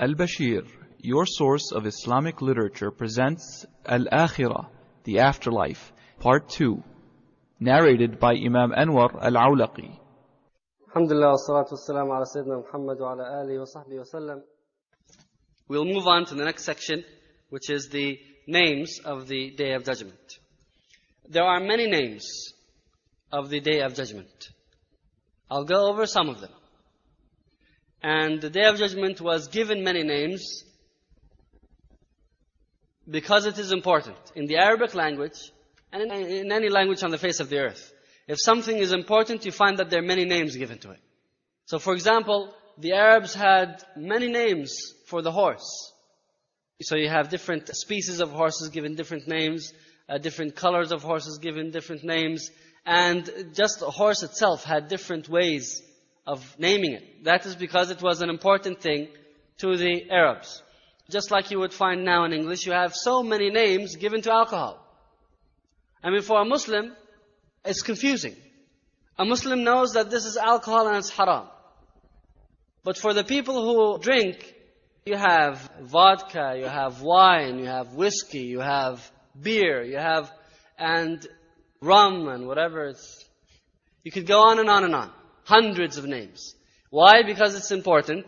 Al-Bashir, your source of Islamic literature, presents Al-Akhirah, the Afterlife, Part 2, narrated by Imam Anwar Al-Awlaqi. We'll move on to the next section, which is the names of the Day of Judgment. There are many names of the Day of Judgment. I'll go over some of them. And the Day of Judgment was given many names because it is important. In the Arabic language, and in, any language on the face of the earth, if something is important, you find that there are many names given to it. So for example, the Arabs had many names for the horse. So you have different species of horses given different names, uh, different colors of horses given different names, and just the horse itself had different ways of naming it. That is because it was an important thing to the Arabs. Just like you would find now in English, you have so many names given to alcohol. I mean, for a Muslim, it's confusing. A Muslim knows that this is alcohol and it's haram. But for the people who drink, you have vodka, you have wine, you have whiskey, you have beer, you have, and rum and whatever it's, you could go on and on and on. Hundreds of names. Why? Because it's important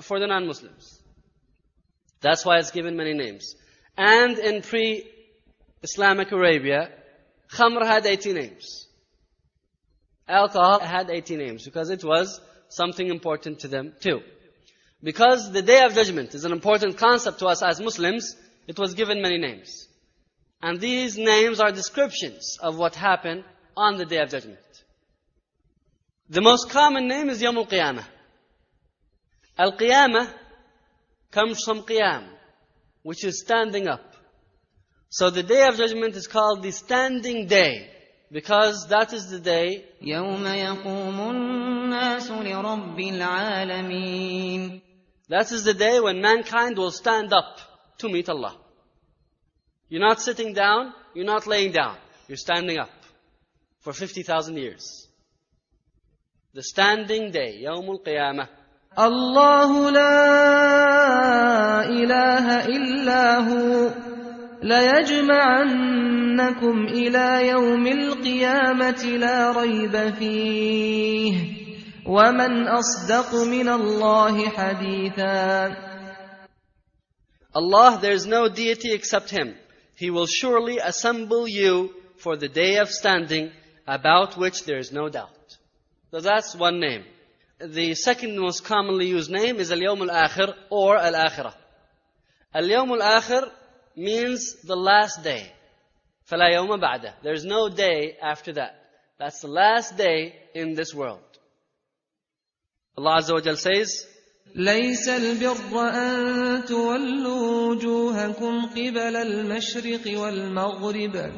for the non-Muslims. That's why it's given many names. And in pre-Islamic Arabia, Khamr had 80 names. Alcohol had 80 names because it was something important to them too. Because the Day of Judgment is an important concept to us as Muslims, it was given many names. And these names are descriptions of what happened on the Day of Judgment. The most common name is Yom Al-Qiyamah. Al-Qiyamah comes from Qiyam, which is standing up. So the Day of Judgment is called the Standing Day, because that is the day يوم يقوم الناس لرب العالمين That is the day when mankind will stand up to meet Allah. You're not sitting down, you're not laying down. You're standing up for 50,000 years. The standing day, يوم القيامة. الله لا إله إلا هو ليجمعنكم إلى يوم القيامة لا ريب فيه ومن أصدق من الله حديثا Allah, there is no deity except Him. He will surely assemble you for the day of standing, about which there is no doubt. So that's one name. The second most commonly used name is Al-Yawm Al-Akhir or Al-Akhirah. Al-Yawm Al-Akhir means the last day. فَلَا يَوْمَ بَعْدَ There is no day after that. That's the last day in this world. Allah Azza wa Jal says, ليس البر أن تولوا وجوهكم قبل المشرق والمغرب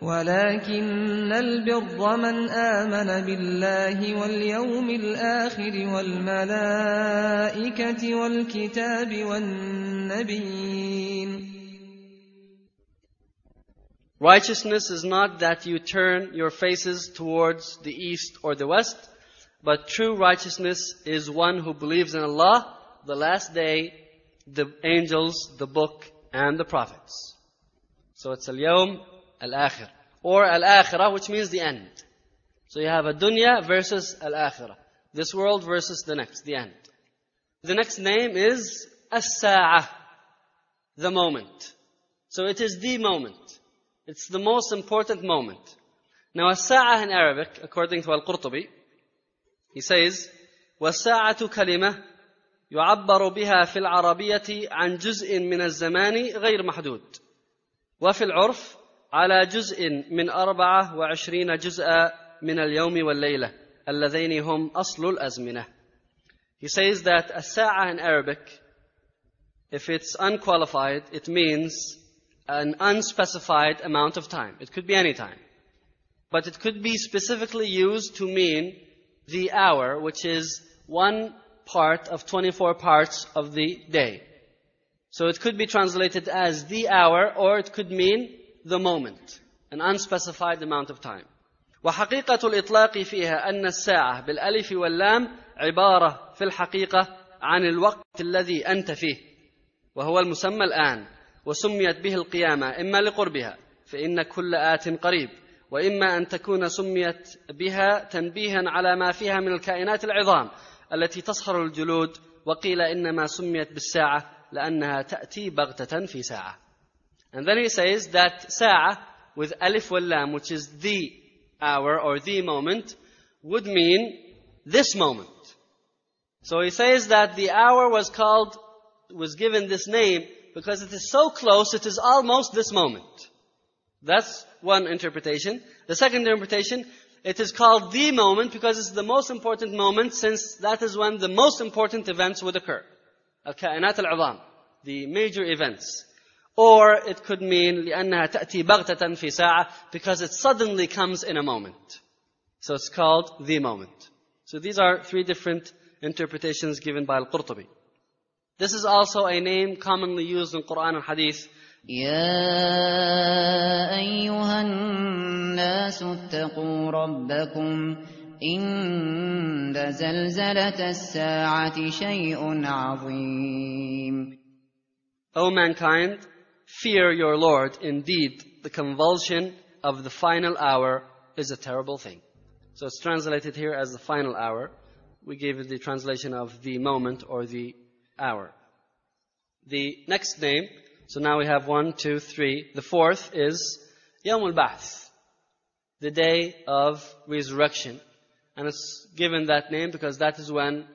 ولكن البر من آمن بالله واليوم الآخر والملائكة والكتاب والنبيين Righteousness is not that you turn your faces towards the east or the west, but true righteousness is one who believes in Allah, the last day, the angels, the book, and the prophets. So it's al-yawm al-akhir. Or al-akhirah, which means the end. So you have a dunya versus al-akhirah. This world versus the next, the end. The next name is as-sa'ah, the moment. So it is the moment. It's the most important moment. Now, as-sa'ah in Arabic, according to Al-Qurtubi, he says, والساعة كلمة يعبر بها في العربية عن جزء من الزمان غير محدود وفي العرف على جزء من أربعة وعشرين جزءا من اليوم والليلة اللذين هم أصل الأزمنة He says that الساعة in Arabic, if it's unqualified, it means an unspecified amount of time. It could be any time. But it could be specifically used to mean the hour, which is one part of 24 parts of the day. So it could be translated as the hour, or it could mean the moment, an unspecified amount of time. وحقيقة الإطلاق فيها أن الساعة بالألف واللام عبارة في الحقيقة عن الوقت الذي أنت فيه وهو المسمى الآن وسميت به القيامة إما لقربها فإن كل آت قريب وإما أن تكون سميت بها تنبيها على ما فيها من الكائنات العظام التي تصهر الجلود وقيل إنما سميت بالساعة لأنها تأتي بغتة في ساعة And then he says that sa'ah with alif wal lam, which is the hour or the moment, would mean this moment. So he says that the hour was called, was given this name because it is so close, it is almost this moment. That's one interpretation. The second interpretation, it is called the moment because it's the most important moment since that is when the most important events would occur. Al-Ka'inat al-Azam, the major events. Or it could mean لأنها تأتي بغتة في ساعة because it suddenly comes in a moment. So it's called the moment. So these are three different interpretations given by Al-Qurtubi. This is also a name commonly used in Quran and Hadith. يا أيها الناس اتقوا ربكم إن زلزلة الساعة شيء عظيم O mankind, fear your Lord. Indeed, the convulsion of the final hour is a terrible thing. So it's translated here as the final hour. We gave it the translation of the moment or the hour. The next name, so now we have one, two, three. The fourth is Yawm al-Ba'th, the day of resurrection. And it's given that name because that is when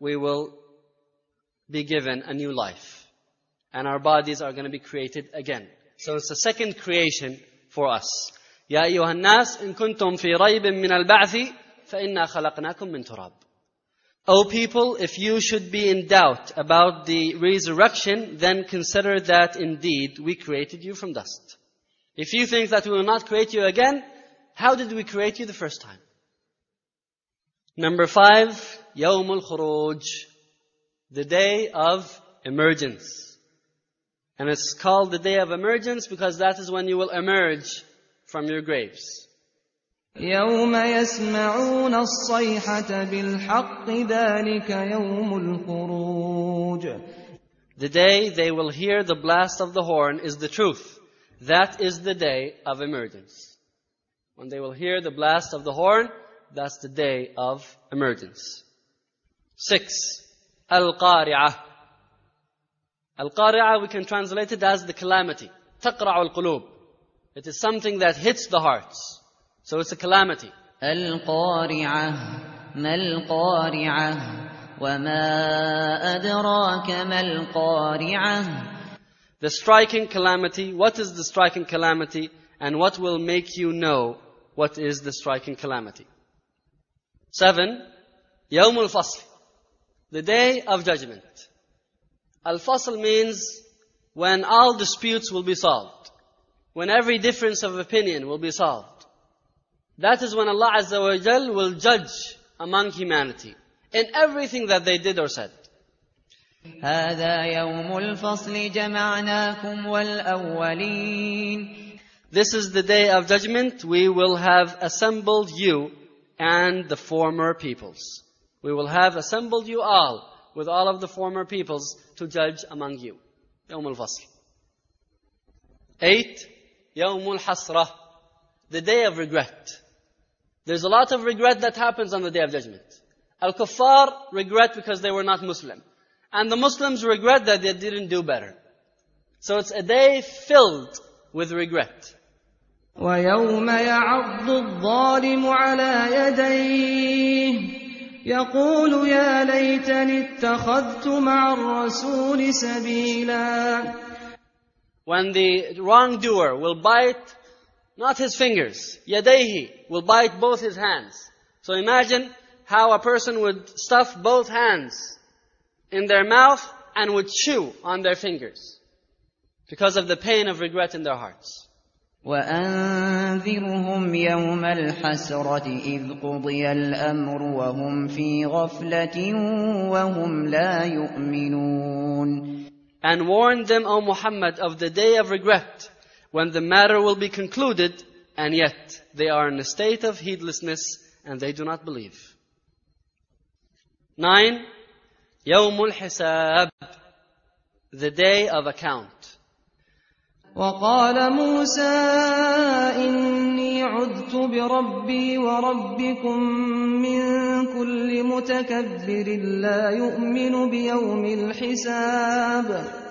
we will be given a new life And our bodies are going to be created again. So it's a second creation for us. يا أيها الناس إن كنتم في ريب من البعث فإنا خلقناكم من تراب. O people, if you should be in doubt about the resurrection, then consider that indeed we created you from dust. If you think that we will not create you again, how did we create you the first time? Number five, يوم الخروج, the day of emergence. And it's called the day of emergence because that is when you will emerge from your graves. يوم يسمعون الصيحة بالحق ذلك يوم الخروج The day they will hear the blast of the horn is the truth. That is the day of emergence. When they will hear the blast of the horn, that's the day of emergence. Six, Al-Qari'ah. Al-Qari'ah, we can translate it as the calamity. تقرع القلوب. It is something that hits the hearts. So it's a calamity. القارعة ما القارعة وما أدراك ما القارعة The striking calamity, what is the striking calamity? And what will make you know what is the striking calamity? Seven, يوم الفصل. The day of judgment. Al-Fasl means when all disputes will be solved. When every difference of opinion will be solved. That is when Allah Azza wa Jal will judge among humanity in everything that they did or said. هذا يوم الفصل جمعناكم والأولين This is the day of judgment. We will have assembled you and the former peoples. We will have assembled you all with all of the former peoples to judge among you. يوم الفصل. Eight, يوم الحسرة. The day of regret. There's a lot of regret that happens on the day of judgment. Al-Kuffar regret because they were not Muslim. And the Muslims regret that they didn't do better. So it's a day filled with regret. ويوم يعض الظالم على يديه يقول يا ليتني اتخذت مع الرسول سبيلا When the wrongdoer will bite not his fingers, yadayhi, will bite both his hands. So imagine how a person would stuff both hands in their mouth and would chew on their fingers because of the pain of regret in their hearts. وأنذرهم يوم الحسرة إذ قضي الأمر وهم في غفلة وهم لا يؤمنون And warn them, O Muhammad, of the day of regret when the matter will be concluded and yet they are in a state of heedlessness and they do not believe. Nine, يوم الحساب the day of account وقال موسى إني عذت بربي وربكم من كل متكبر لا يؤمن بيوم الحساب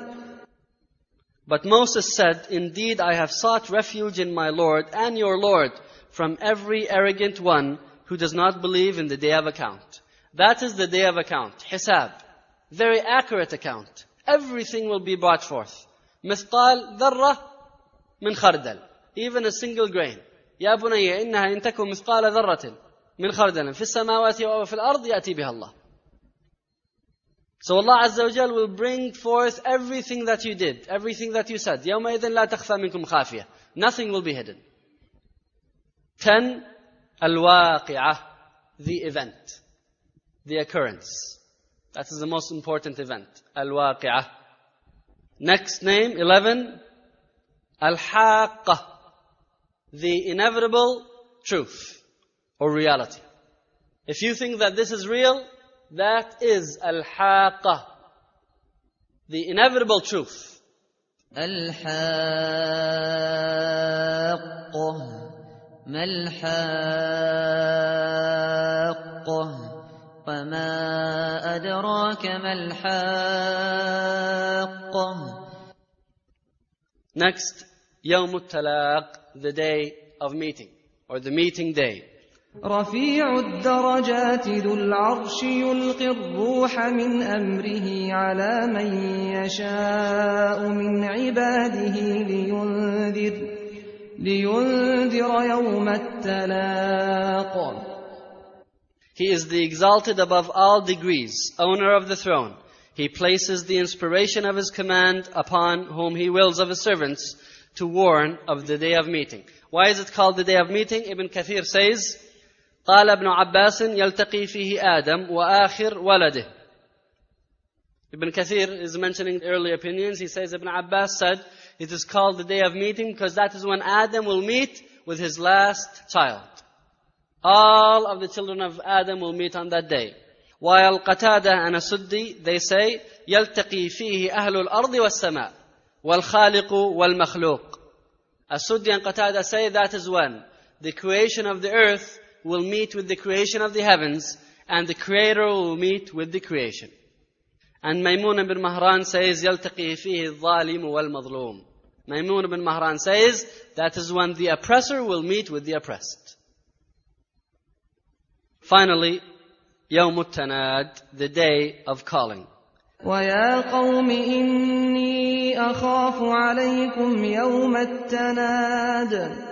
But Moses said, Indeed, I have sought refuge in my Lord and your Lord from every arrogant one who does not believe in the day of account. That is the day of account. Hisab. Very accurate account. Everything will be brought forth. مثقال ذرة من خردل. Even a single grain. يا بني إنها إن تكن مثقال ذرة من خردل في السماوات وفي الأرض يأتي بها الله. So Allah Azza wa Jal will bring forth everything that you did, everything that you said. يومئذ لا تخفى منكم خافية. Nothing will be hidden. 10. الواقعة. The event. The occurrence. That is the most important event. الواقعة. Next name, 11, Al-Haqqah, the inevitable truth or reality. If you think that this is real, that is Al-Haqqah, the inevitable truth. Al-Haqqah, Mal-Haqqah. وما أدراك ما الحاقة Next, يوم التلاق, the day of meeting, or the meeting day. رفيع الدرجات ذو العرش يلقي الروح من أمره على من يشاء من عباده لينذر لينذر يوم التلاق He is the exalted above all degrees, owner of the throne. He places the inspiration of His command upon whom He wills of His servants to warn of the day of meeting. Why is it called the day of meeting? Ibn Kathir says, قال ابن عباس يلتقي فيه آدم وآخر ولده. Ibn Kathir is mentioning early opinions. He says Ibn Abbas said, it is called the day of meeting because that is when Adam will meet with his last child. All of the children of Adam will meet on that day. While Qatada and Asuddi, they say, يلتقي فيه أهل الأرض والسماء والخالق والمخلوق. Asuddi and Qatada say that is when the creation of the earth will meet with the creation of the heavens and the creator will meet with the creation. And Maymun ibn Mahran says, يلتقي فيه الظالم والمظلوم. Maymun ibn Mahran says, that is when the oppressor will meet with the oppressed. Finally, يوم التناد, the day of calling. ويا قوم إني أخاف عليكم يوم التناد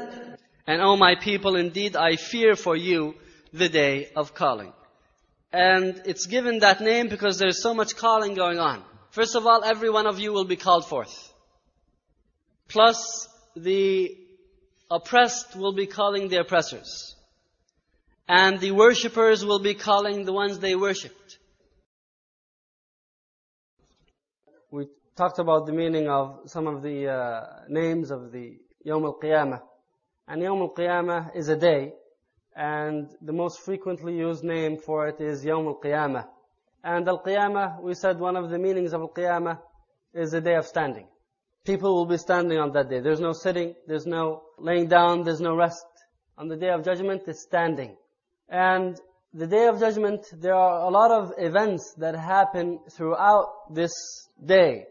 And O my people, indeed I fear for you the day of calling. And it's given that name because there's so much calling going on. First of all, every one of you will be called forth. Plus, the oppressed will be calling the oppressors. And the worshippers will be calling the ones they worshipped. We talked about the meaning of some of the uh, names of the Yawm al-Qiyamah. And Yawm al-Qiyamah is a day, and the most frequently used name for it is Yawm al-Qiyamah. And al-Qiyamah, we said one of the meanings of al-Qiyamah is a day of standing. People will be standing on that day. There's no sitting, there's no laying down, there's no rest. On the day of judgment, it's standing. And the day of judgment, there are a lot of events that happen throughout this day.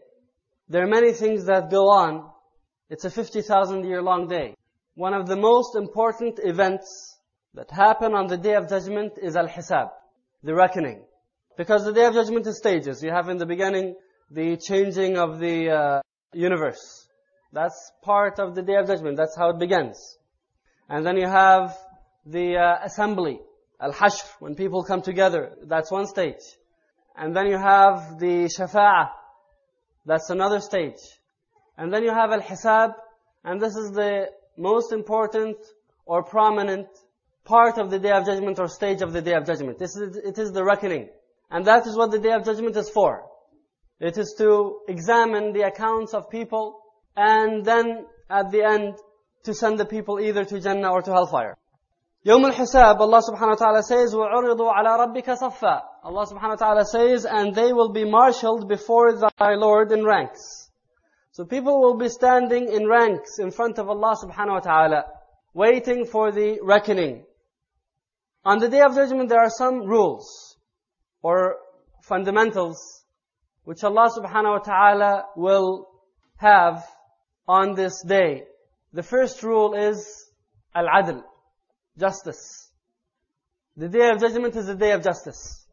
There are many things that go on. It's a 50,000 year long day. One of the most important events that happen on the day of judgment is al-hisab, the reckoning. Because the day of judgment is stages. You have in the beginning the changing of the uh, universe. That's part of the day of judgment. That's how it begins. And then you have the uh, assembly, al-hashr, when people come together. That's one stage. And then you have the shafa'ah. That's another stage. And then you have al-hisab, and this is the most important or prominent part of the day of judgment or stage of the day of judgment. This is, it is the reckoning. And that is what the day of judgment is for. It is to examine the accounts of people and then at the end to send the people either to Jannah or to hellfire. يوم الحساب, Allah subhanahu wa ta'ala says, وَعُرِضُوا عَلَى رَبِّكَ صَفًّا Allah subhanahu wa ta'ala says, and they will be marshaled before thy Lord in ranks. So people will be standing in ranks in front of Allah subhanahu wa ta'ala, waiting for the reckoning. On the Day of Judgment there are some rules, or fundamentals, which Allah subhanahu wa ta'ala will have on this day. The first rule is al-adl, justice. The day of judgment is the day of justice.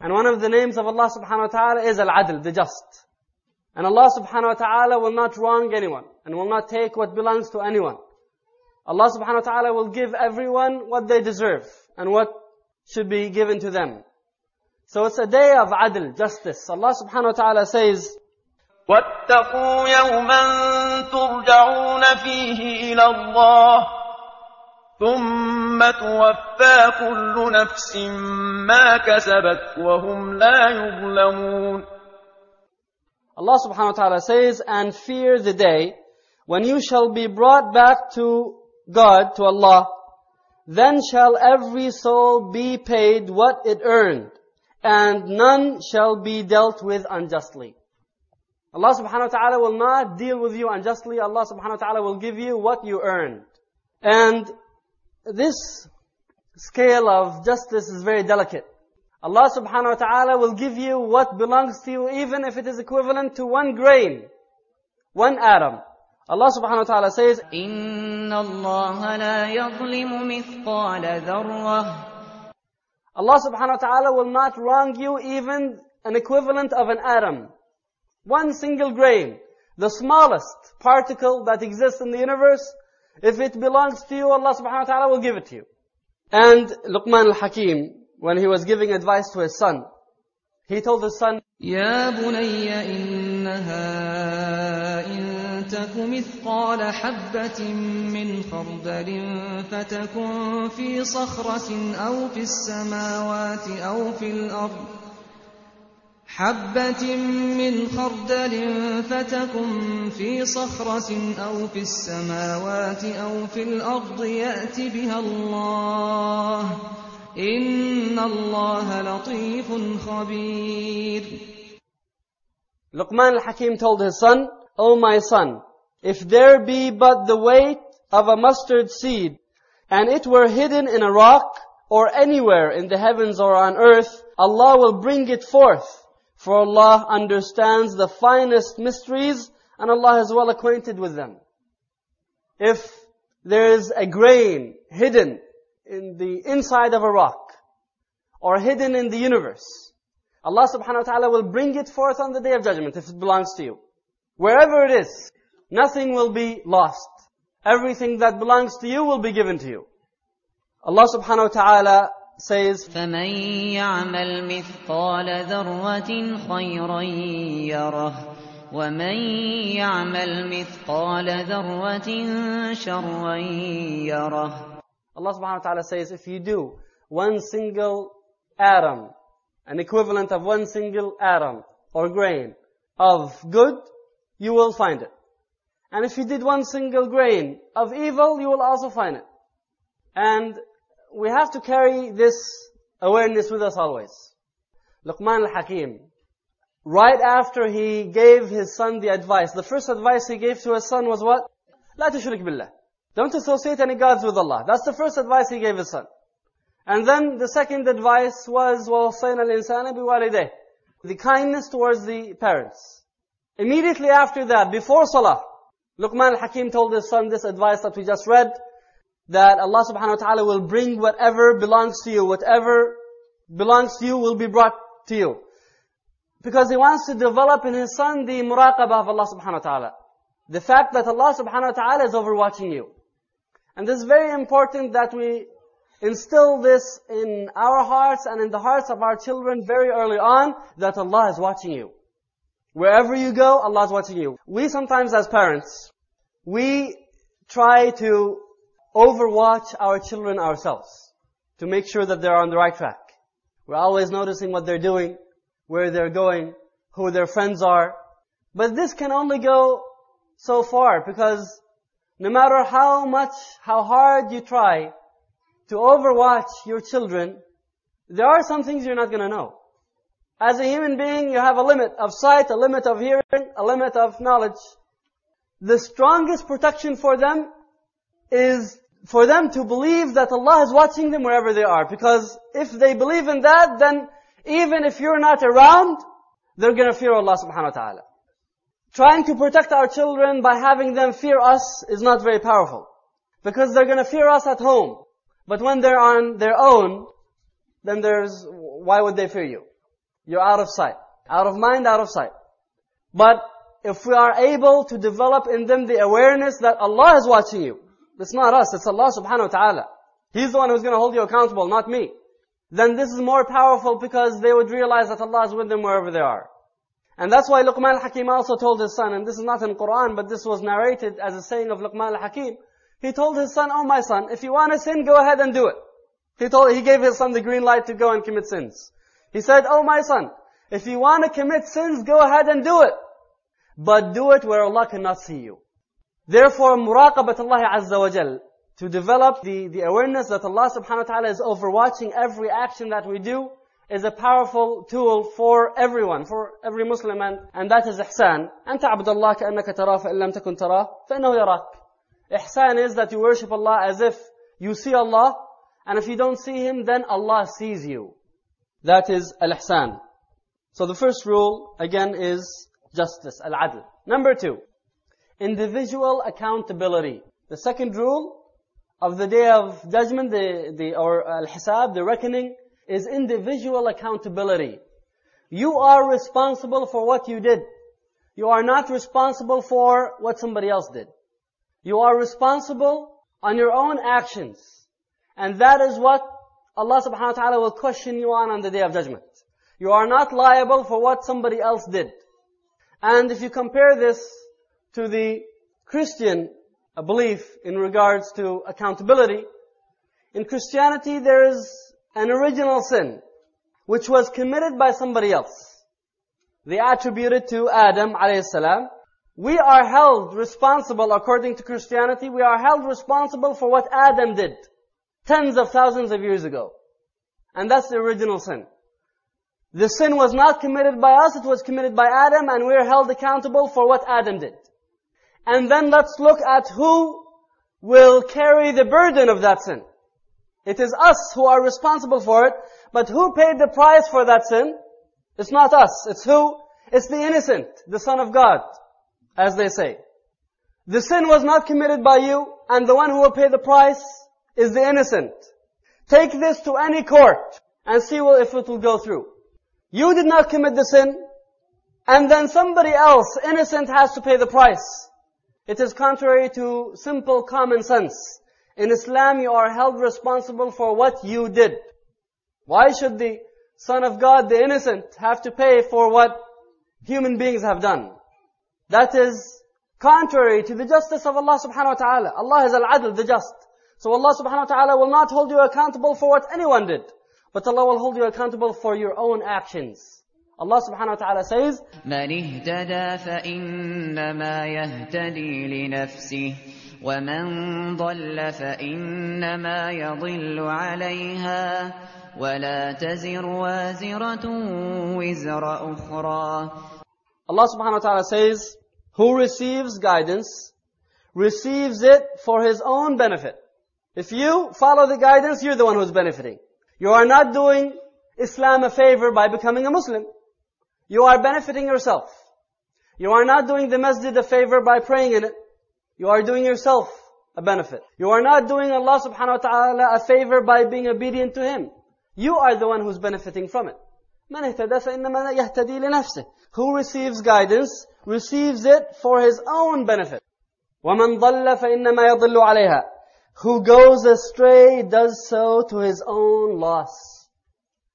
And one of the names of Allah subhanahu wa ta'ala is al-adl, the just. And Allah subhanahu wa ta'ala will not wrong anyone, and will not take what belongs to anyone. Allah subhanahu wa ta'ala will give everyone what they deserve, and what should be given to them. So it's a day of adl, justice. Allah subhanahu wa ta'ala says, واتقوا يوما ترجعون فيه إلى الله ثم توفى كل نفس ما كسبت وهم لا يظلمون Allah subhanahu wa ta'ala says, and fear the day when you shall be brought back to God, to Allah, then shall every soul be paid what it earned, and none shall be dealt with unjustly. Allah subhanahu wa ta'ala will not deal with you unjustly. Allah subhanahu wa ta'ala will give you what you earned. And this scale of justice is very delicate. Allah subhanahu wa ta'ala will give you what belongs to you even if it is equivalent to one grain, one atom. Allah subhanahu wa ta'ala says, إن الله لا يظلم مثقال ذرة Allah subhanahu wa ta'ala will not wrong you even an equivalent of an atom. One single grain. The smallest particle that exists in the universe, if it belongs to you, Allah subhanahu wa ta'ala will give it to you. And Luqman al-Hakim, when he was giving advice to his son, he told his son, يا بني إنها إن تك مثقال حبة من خردل فتكن في صخرة أو في السماوات أو في الأرض حبة من خردل فتكن في صخرة أو في السماوات أو في الأرض يأت بها الله إن الله لطيف خبير Luqman al-Hakim told his son, O my son, if there be but the weight of a mustard seed, and it were hidden in a rock, or anywhere in the heavens or on earth, Allah will bring it forth. For Allah understands the finest mysteries, and Allah is well acquainted with them. If there is a grain hidden in the inside of a rock, or hidden in the universe, Allah subhanahu wa ta'ala will bring it forth on the day of judgment if it belongs to you. Wherever it is, nothing will be lost. Everything that belongs to you will be given to you. Allah subhanahu wa ta'ala says, فمن يعمل مثقال ذرة خيرا يره ومن يعمل مثقال ذرة شرا يره Allah subhanahu wa ta'ala says, if you do one single atom, an equivalent of one single atom or grain of good, you will find it. And if you did one single grain of evil, you will also find it. And we have to carry this awareness with us always. Luqman al-Hakim, right after he gave his son the advice, the first advice he gave to his son was what? لا تشرك بالله. Don't associate any gods with Allah. That's the first advice he gave his son. And then the second advice was وَوَصَّيْنَا الْإِنسَانَ بِوَالِدَيْهِ The kindness towards the parents. Immediately after that, before Salah, Luqman al-Hakim told his son this advice that we just read, that Allah subhanahu wa ta'ala will bring whatever belongs to you, whatever belongs to you will be brought to you. Because he wants to develop in his son the muraqabah of Allah subhanahu wa ta'ala. The fact that Allah subhanahu wa ta'ala is overwatching you. And this is very important that we instill this in our hearts and in the hearts of our children very early on, that Allah is watching you. Wherever you go, Allah is watching you. We sometimes as parents, we try to overwatch our children ourselves to make sure that they're on the right track. We're always noticing what they're doing, where they're going, who their friends are. But this can only go so far because no matter how much, how hard you try, to overwatch your children, there are some things you're not going to know. As a human being, you have a limit of sight, a limit of hearing, a limit of knowledge. The strongest protection for them is for them to believe that Allah is watching them wherever they are. Because if they believe in that, then even if you're not around, they're gonna fear Allah subhanahu wa ta'ala. Trying to protect our children by having them fear us is not very powerful. Because they're gonna fear us at home. But when they're on their own, then there's, why would they fear you? You're out of sight. Out of mind, out of sight. But if we are able to develop in them the awareness that Allah is watching you, it's not us, it's Allah subhanahu wa ta'ala. He's the one who's going to hold you accountable, not me. Then this is more powerful because they would realize that Allah is with them wherever they are. And that's why Luqman al-Hakim also told his son, and this is not in Quran, but this was narrated as a saying of Luqman al-Hakim. He told his son, oh my son, if you want to sin, go ahead and do it. He told, he gave his son the green light to go and commit sins. He said, oh my son, if you want to commit sins, go ahead and do it. But do it where Allah cannot see you. Therefore, muraqabat Allah Azza wa Jal, to develop the, the awareness that Allah subhanahu wa ta'ala is overwatching every action that we do, is a powerful tool for everyone, for every Muslim, and, and that is ihsan. أن تعبد الله كأنك تراه فإن لم تكن تراه فإنه يراك. Ihsan is that you worship Allah as if you see Allah, and if you don't see Him, then Allah sees you. That is al-ihsan. So the first rule, again, is justice, al-adl. Number two, individual accountability. The second rule of the day of judgment, the, the, or al-hisab, the reckoning, is individual accountability. You are responsible for what you did. You are not responsible for what somebody else did. You are responsible on your own actions. And that is what Allah subhanahu wa ta'ala will question you on on the day of judgment. You are not liable for what somebody else did. And if you compare this to the Christian uh, belief in regards to accountability, in Christianity there is an original sin which was committed by somebody else. They attributed to Adam. We are held responsible according to Christianity, we are held responsible for what Adam did tens of thousands of years ago. And that's the original sin. The sin was not committed by us, it was committed by Adam, and we are held accountable for what Adam did. And then let's look at who will carry the burden of that sin. It is us who are responsible for it, but who paid the price for that sin? It's not us. It's who? It's the innocent, the Son of God, as they say. The sin was not committed by you, and the one who will pay the price is the innocent. Take this to any court and see if it will go through. You did not commit the sin, and then somebody else, innocent, has to pay the price. It is contrary to simple common sense. In Islam, you are held responsible for what you did. Why should the Son of God, the innocent, have to pay for what human beings have done? That is contrary to the justice of Allah subhanahu wa ta'ala. Allah is al-adl, the just. So Allah subhanahu wa ta'ala will not hold you accountable for what anyone did. But Allah will hold you accountable for your own actions. Allah subhanahu wa ta'ala says, من اهتدى فإنما يهتدي لنفسه ومن ضل فإنما يضل عليها ولا تزر وازرة وزر أخرى Allah subhanahu wa ta'ala says, who receives guidance, receives it for his own benefit. If you follow the guidance, you're the one who's benefiting. You are not doing Islam a favor by becoming a Muslim. You are benefiting yourself. You are not doing the masjid a favor by praying in it. You are doing yourself a benefit. You are not doing Allah subhanahu wa ta'ala a favor by being obedient to Him. You are the one who's benefiting from it. من اهتدى فإنما يهتدي لنفسه. Who receives guidance, receives it for his own benefit. ومن ضل فإنما يضل عليها. Who goes astray does so to his own loss.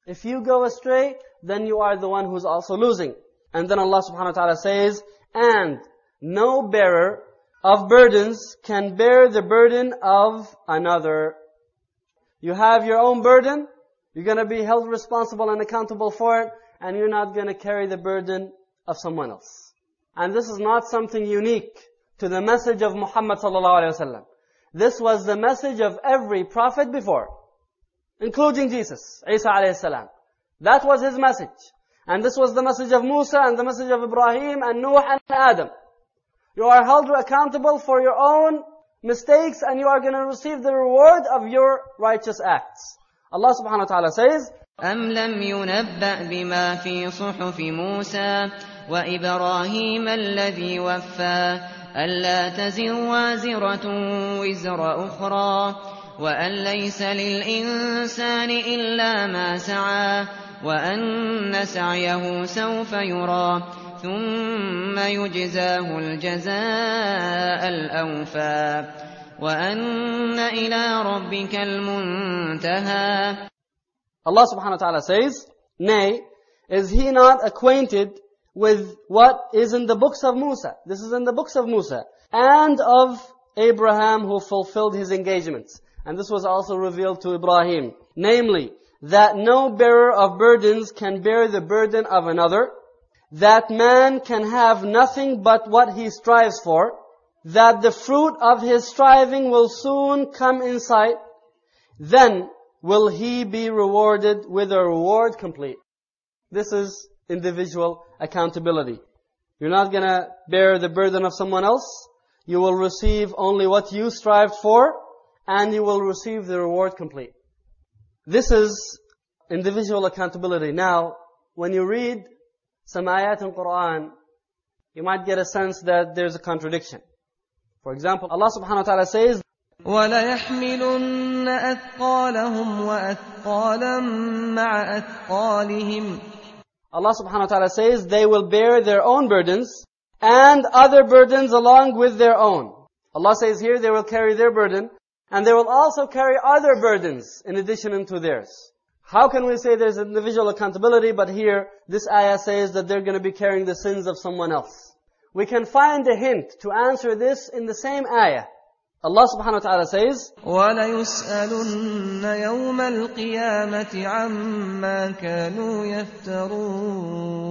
If you go astray, then you are the one who's also losing. And then Allah subhanahu wa ta'ala says, and no bearer of burdens can bear the burden of another. You have your own burden, you're gonna be held responsible and accountable for it, and you're not gonna carry the burden of someone else. And this is not something unique to the message of Muhammad sallallahu alaihi wasallam. This was the message of every prophet before. including Jesus, Isa alayhi salam. That was his message. And this was the message of Musa and the message of Ibrahim and Noah and Adam. You are held accountable for your own mistakes and you are going to receive the reward of your righteous acts. Allah subhanahu wa ta'ala says, أم لم ينبأ بما في صحف موسى وإبراهيم الذي وفى ألا تزر وازرة وزر أخرى وأن ليس للإنسان إلا ما سعى وأن سعيه سوف يرى ثم يجزاه الجزاء الأوفى وأن إلى ربك المنتهى Allah subhanahu wa ta'ala says, Nay, is he not acquainted with what is in the books of Musa? This is in the books of Musa. And of Abraham who fulfilled his engagements. And this was also revealed to Ibrahim. Namely, that no bearer of burdens can bear the burden of another, that man can have nothing but what he strives for, that the fruit of his striving will soon come in sight, then will he be rewarded with a reward complete. This is individual accountability. You're not gonna bear the burden of someone else. You will receive only what you strived for, and you will receive the reward complete. This is individual accountability. Now, when you read some ayat in Quran, you might get a sense that there's a contradiction. For example, Allah subhanahu wa ta'ala says, وليحملن أثقالهم وأثقالا مع أثقالهم Allah subhanahu wa ta'ala says, they will bear their own burdens and other burdens along with their own. Allah says here they will carry their burden and they will also carry other burdens in addition to theirs. How can we say there's individual accountability, but here this ayah says that they're going to be carrying the sins of someone else? We can find a hint to answer this in the same ayah. Allah subhanahu wa ta'ala says, وليسألن يوم القيامة عما كانوا يفترون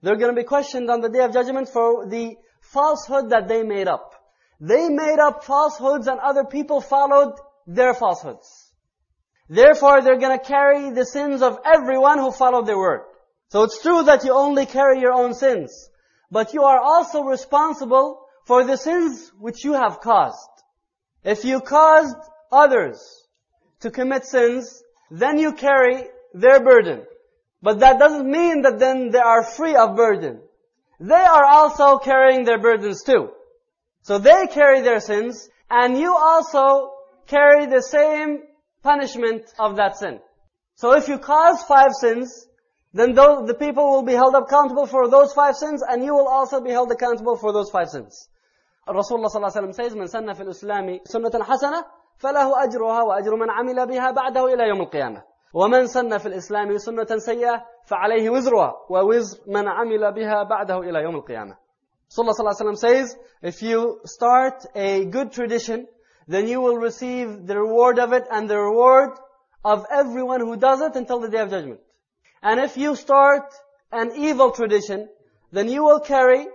They're going to be questioned on the day of judgment for the falsehood that they made up. They made up falsehoods and other people followed their falsehoods. Therefore, they're going to carry the sins of everyone who followed their word. So it's true that you only carry your own sins, but you are also responsible for the sins which you have caused. If you caused others to commit sins, then you carry their burden. But that doesn't mean that then they are free of burden. They are also carrying their burdens too. So they carry their sins, and you also carry the same punishment of that sin. So if you cause five sins, then those, the people will be held accountable for those five sins, and you will also be held accountable for those five sins. Rasulullah sallallahu alaihi wasallam says, "من سن في الإسلام سنة حسنة فله أجرها وأجر من عمل بها بعده إلى يوم القيامة." ومن سن في الإسلام سنة سيئة فعليه وزرها ووزر من عمل بها بعده إلى يوم القيامة. Rasulullah sallallahu alaihi wasallam says, if you start a good tradition, then you will receive the reward of it and the reward of everyone who does it until the day of judgment. And if you start an evil tradition, then you will carry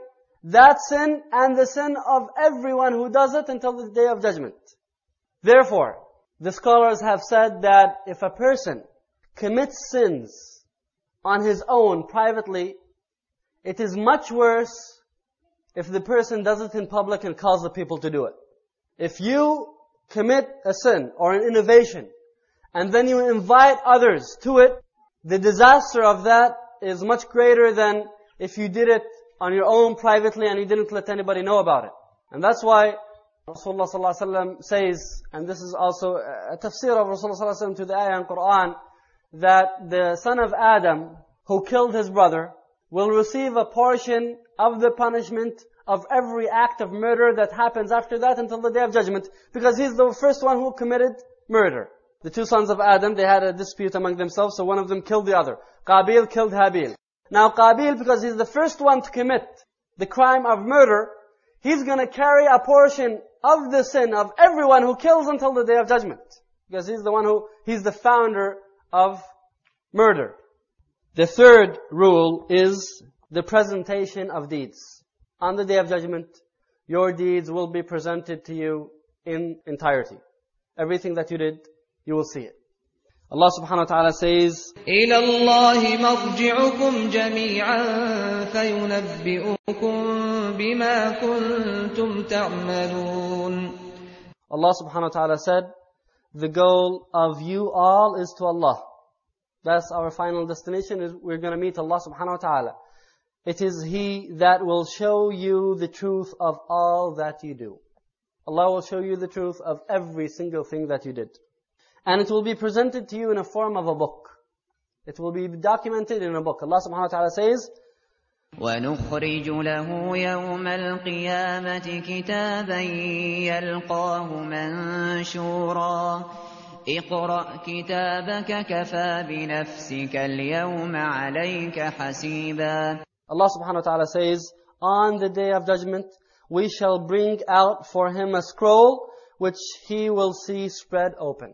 that sin and the sin of everyone who does it until the day of judgment. Therefore, the scholars have said that if a person commits sins on his own privately, it is much worse if the person does it in public and calls the people to do it. If you commit a sin or an innovation and then you invite others to it, the disaster of that is much greater than if you did it on your own privately and you didn't let anybody know about it. And that's why Rasulullah ﷺ says, and this is also a tafsir of Rasulullah ﷺ to the ayah in Quran, that the son of Adam who killed his brother will receive a portion of the punishment of every act of murder that happens after that until the day of judgment. Because he's the first one who committed murder. The two sons of Adam, they had a dispute among themselves, so one of them killed the other. Qabil killed Habil. Now Qabil, because he's the first one to commit the crime of murder, he's gonna carry a portion of the sin of everyone who kills until the day of judgment. Because he's the one who, he's the founder of murder. The third rule is the presentation of deeds. On the day of judgment, your deeds will be presented to you in entirety. Everything that you did, you will see it. Allah subhanahu wa ta'ala says, إلى الله مرجعكم جميعا فينبئكم بما كنتم تعملون Allah subhanahu wa ta'ala said, the goal of you all is to Allah. That's our final destination, is we're going to meet Allah subhanahu wa ta'ala. It is He that will show you the truth of all that you do. Allah will show you the truth of every single thing that you did. And it will be presented to you in a form of a book. It will be documented in a book. Allah subhanahu wa ta'ala says, ونخرج له يوم القيامة كتابا يلقاه منشورا اقرأ كتابك كفى بنفسك اليوم عليك حسيبا Allah subhanahu wa ta'ala says, On the day of judgment, we shall bring out for him a scroll which he will see spread open.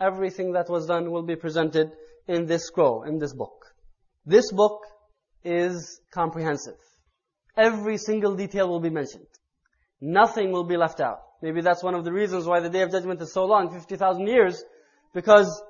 Everything that was done will be presented in this scroll, in this book. This book is comprehensive. Every single detail will be mentioned. Nothing will be left out. Maybe that's one of the reasons why the Day of Judgment is so long, 50,000 years, because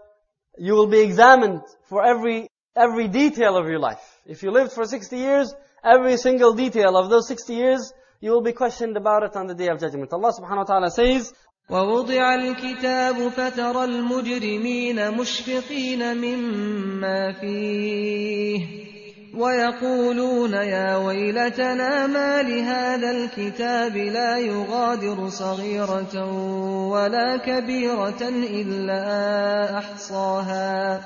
you will be examined for every, every detail of your life. If you lived for 60 years, every single detail of those 60 years, you will be questioned about it on the Day of Judgment. Allah subhanahu wa ta'ala says, ووضع الكتاب فترى المجرمين مشفقين مما فيه ويقولون يا ويلتنا ما لهذا الكتاب لا يغادر صغيرة ولا كبيرة إلا أحصاها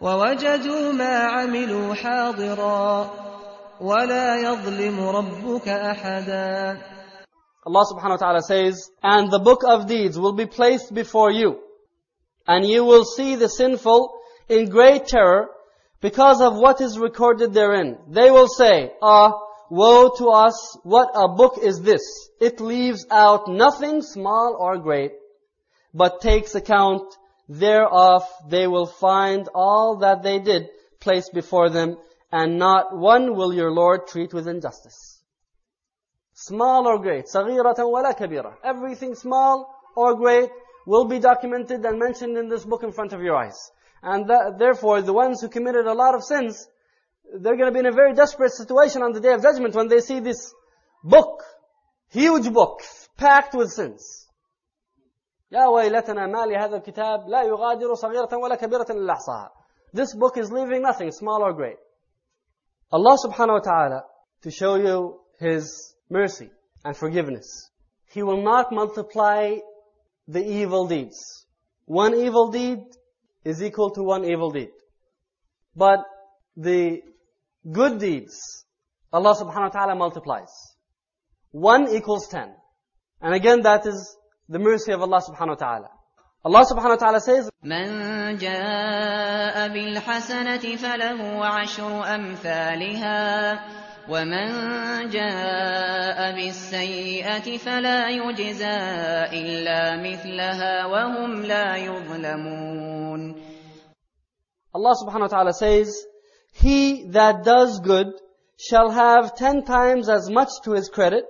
ووجدوا ما عملوا حاضرا ولا يظلم ربك أحدا Allah subhanahu wa ta'ala says, And the book of deeds will be placed before you, and you will see the sinful in great terror because of what is recorded therein. They will say, Ah, woe to us, what a book is this? It leaves out nothing small or great, but takes account thereof. They will find all that they did placed before them, and not one will your Lord treat with injustice. Small or great, صغيرة ولا كبيرة. Everything small or great will be documented and mentioned in this book in front of your eyes. And that, therefore, the ones who committed a lot of sins, they're going to be in a very desperate situation on the day of judgment when they see this book, huge book, packed with sins. يا ويلتنا ما لهذا الكتاب لا يغادر صغيرة ولا كبيرة إلا أحصاها. This book is leaving nothing, small or great. Allah subhanahu wa ta'ala, to show you His mercy and forgiveness. He will not multiply the evil deeds. One evil deed is equal to one evil deed. But the good deeds, Allah subhanahu wa ta'ala multiplies. One equals ten. And again, that is the mercy of Allah subhanahu wa ta'ala. Allah subhanahu wa ta'ala says, من جاء بالحسنة فله عشر أمثالها ومن جاء بالسيئة فلا يجزى إلا مثلها وهم لا يظلمون Allah subhanahu wa ta'ala says, He that does good shall have ten times as much to his credit.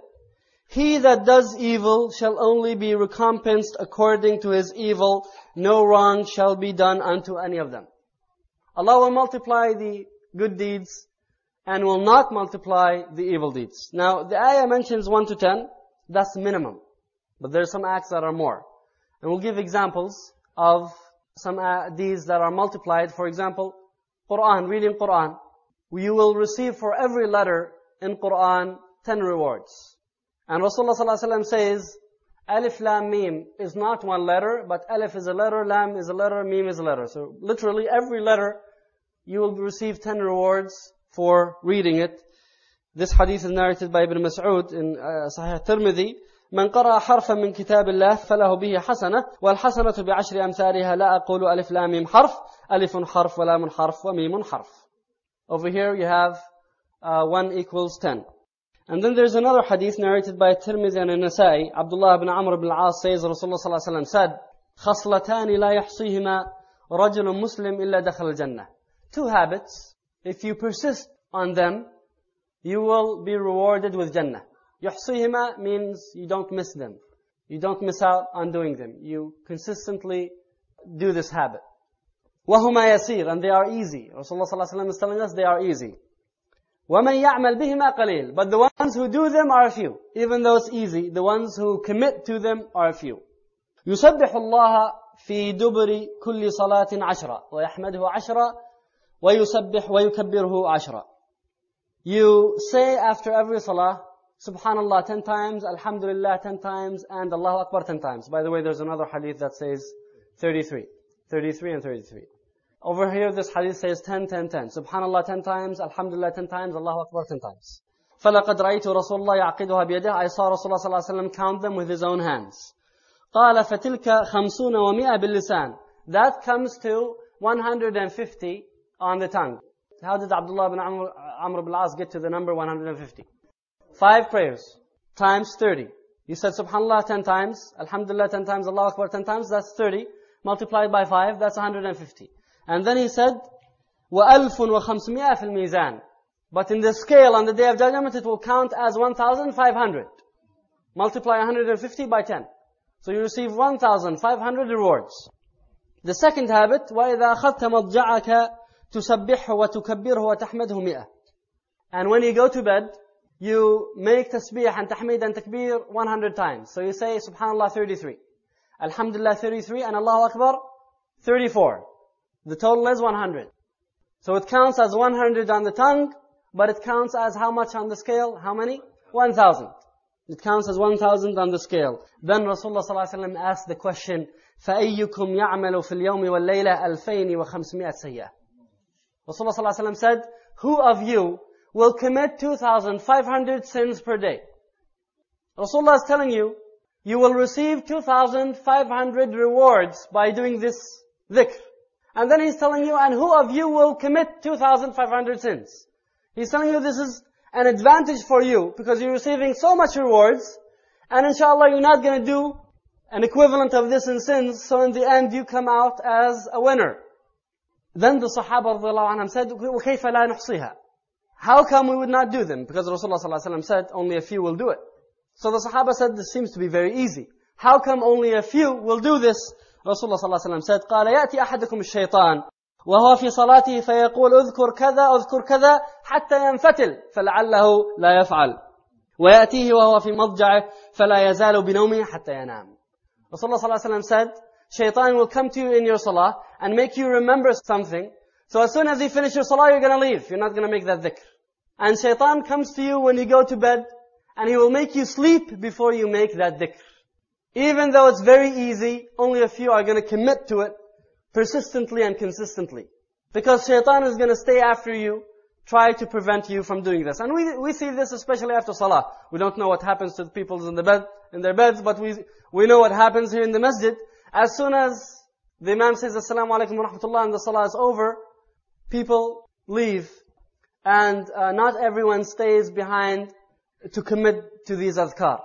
He that does evil shall only be recompensed according to his evil. No wrong shall be done unto any of them. Allah will multiply the good deeds and will not multiply the evil deeds. Now, the ayah mentions 1 to 10. That's minimum. But there are some acts that are more. And we'll give examples of some uh, deeds that are multiplied. For example, Quran, reading Quran. You will receive for every letter in Quran 10 rewards. And Rasulullah ﷺ says, Alif Lam Mim is not one letter, but Alif is a letter, Lam is a letter, Mim is a letter. So literally every letter you will receive 10 rewards for reading it. This hadith is narrated by Ibn Mas'ud in uh, Sahih Tirmidhi. من قرأ حرفا من كتاب الله فله به حسنة والحسنة بعشر أمثالها لا أقول ألف لام ميم حرف ألف حرف ولام حرف وميم حرف Over here you have uh, 1 equals 10. And then there's another hadith narrated by Tirmidhi and Nasai. Abdullah ibn Amr ibn al-As says Rasulullah صلى الله عليه وسلم said خصلتان لا يحصيهما رجل مسلم إلا دخل الجنة Two habits if you persist on them, you will be rewarded with Jannah. يحصيهما means you don't miss them. You don't miss out on doing them. You consistently do this habit. وَهُمَا يَسِيرٌ And they are easy. Rasulullah ﷺ is telling us they are easy. وَمَنْ يَعْمَلْ بِهِمَا قَلِيلٌ But the ones who do them are a few. Even though it's easy, the ones who commit to them are a few. يسبح الله في دبر كل صلاة عشرة ويحمده عشرة ويسبح ويكبره عشرة You say after every salah, Subhanallah 10 times, Alhamdulillah 10 times, and Allahu Akbar 10 times. By the way, there's another hadith that says 33. 33 and 33. Over here, this hadith says 10, 10, 10. Subhanallah 10 times, Alhamdulillah 10 times, Allahu Akbar 10 times. فَلَقَدْ رَأَيْتُ رَسُولَ اللَّهِ يَعْقِدُهَا بِيَدِهِ I saw Rasulullah صلى الله عليه وسلم count them with his own hands. قال فتلك خمسون ومئة باللسان. That comes to 150 on the tongue. How did Abdullah ibn Amr, Amr ibn al-As get to the number 150? Five prayers times 30. You said Subhanallah 10 times, Alhamdulillah 10 times, Allah Akbar 10 times, that's 30. Multiplied by 5, that's 150. And then he said, وَأَلْفٌ وَخَمْسُمِئَةٍ فِي الْمِيزَانِ But in the scale on the day of judgment, it will count as 1,500. Multiply 150 by 10. So you receive 1,500 rewards. The second habit, وَإِذَا أَخَذْتَ مَضْجَعَكَ تُسَبِّحْهُ وَتُكَبِّرْهُ وَتَحْمَدْهُ مِئَةً And when you go to bed, you make tasbih and tahmid and takbir 100 times. So you say subhanallah 33. Alhamdulillah 33 and Allahu Akbar 34. The total is 100. So it counts as 100 on the tongue, but it counts as how much on the scale? How many? 1000. It counts as 1000 on the scale. Then Rasulullah ﷺ asked the question, فَأَيُّكُمْ يَعْمَلُ فِي الْيَوْمِ وَاللَّيْلَةِ أَلْفَيْنِ وَخَمْسْمِئَةِ سَيَّةٍ Rasulullah ﷺ said, Who of you will commit 2,500 sins per day? Rasulullah is telling you, you will receive 2,500 rewards by doing this dhikr. And then he's telling you, and who of you will commit 2,500 sins? He's telling you this is an advantage for you because you're receiving so much rewards and inshallah you're not going to do an equivalent of this in sins so in the end you come out as a winner. Then the Sahaba عنهم said, وَكَيْفَ لَا نُحْصِيهَا How come we would not do them? Because Rasulullah ﷺ said, only a few will do it. So the Sahaba said, this seems to be very easy. How come only a few will do this? Rasulullah ﷺ said, قال يأتي أحدكم الشيطان وهو في صلاته فيقول اذكر كذا اذكر كذا حتى ينفتل فلعله لا يفعل ويأتيه وهو في مضجعه فلا يزال بنومه حتى ينام Rasulullah ﷺ said, Shaitan will come to you in your salah and make you remember something. So as soon as you finish your salah, you're going to leave. You're not going to make that dhikr. And shaitan comes to you when you go to bed and he will make you sleep before you make that dhikr. Even though it's very easy, only a few are going to commit to it persistently and consistently. Because shaitan is going to stay after you, try to prevent you from doing this. And we, we see this especially after salah. We don't know what happens to the people in the bed, in their beds, but we, we know what happens here in the masjid. As soon as the imam says assalamu alaikum wa rahmatullah and the salah is over, people leave. And uh, not everyone stays behind to commit to these adhkar.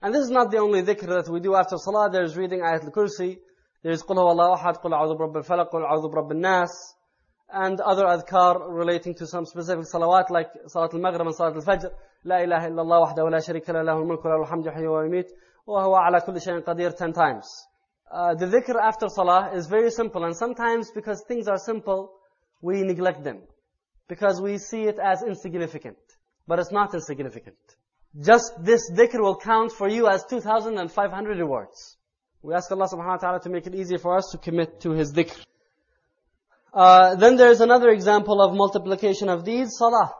And this is not the only dhikr that we do after salah. There's reading ayat al-kursi. There's qul huwallahu ahad, qul a'udhu birabb al-falaq, qul a'udhu birabb al-nas. And other adhkar relating to some specific salawat like salat al-maghrib and salat al-fajr. La ilaha illallah wahdahu la sharika la lahu al-mulku wa lahu al-hamdu wa yumeet. Wa huwa ala kulli shay'in qadir 10 times. Uh, the dhikr after salah is very simple and sometimes because things are simple, we neglect them. Because we see it as insignificant. But it's not insignificant. Just this dhikr will count for you as 2,500 rewards. We ask Allah subhanahu wa ta'ala to make it easier for us to commit to His dhikr. Uh, then there's another example of multiplication of deeds, salah.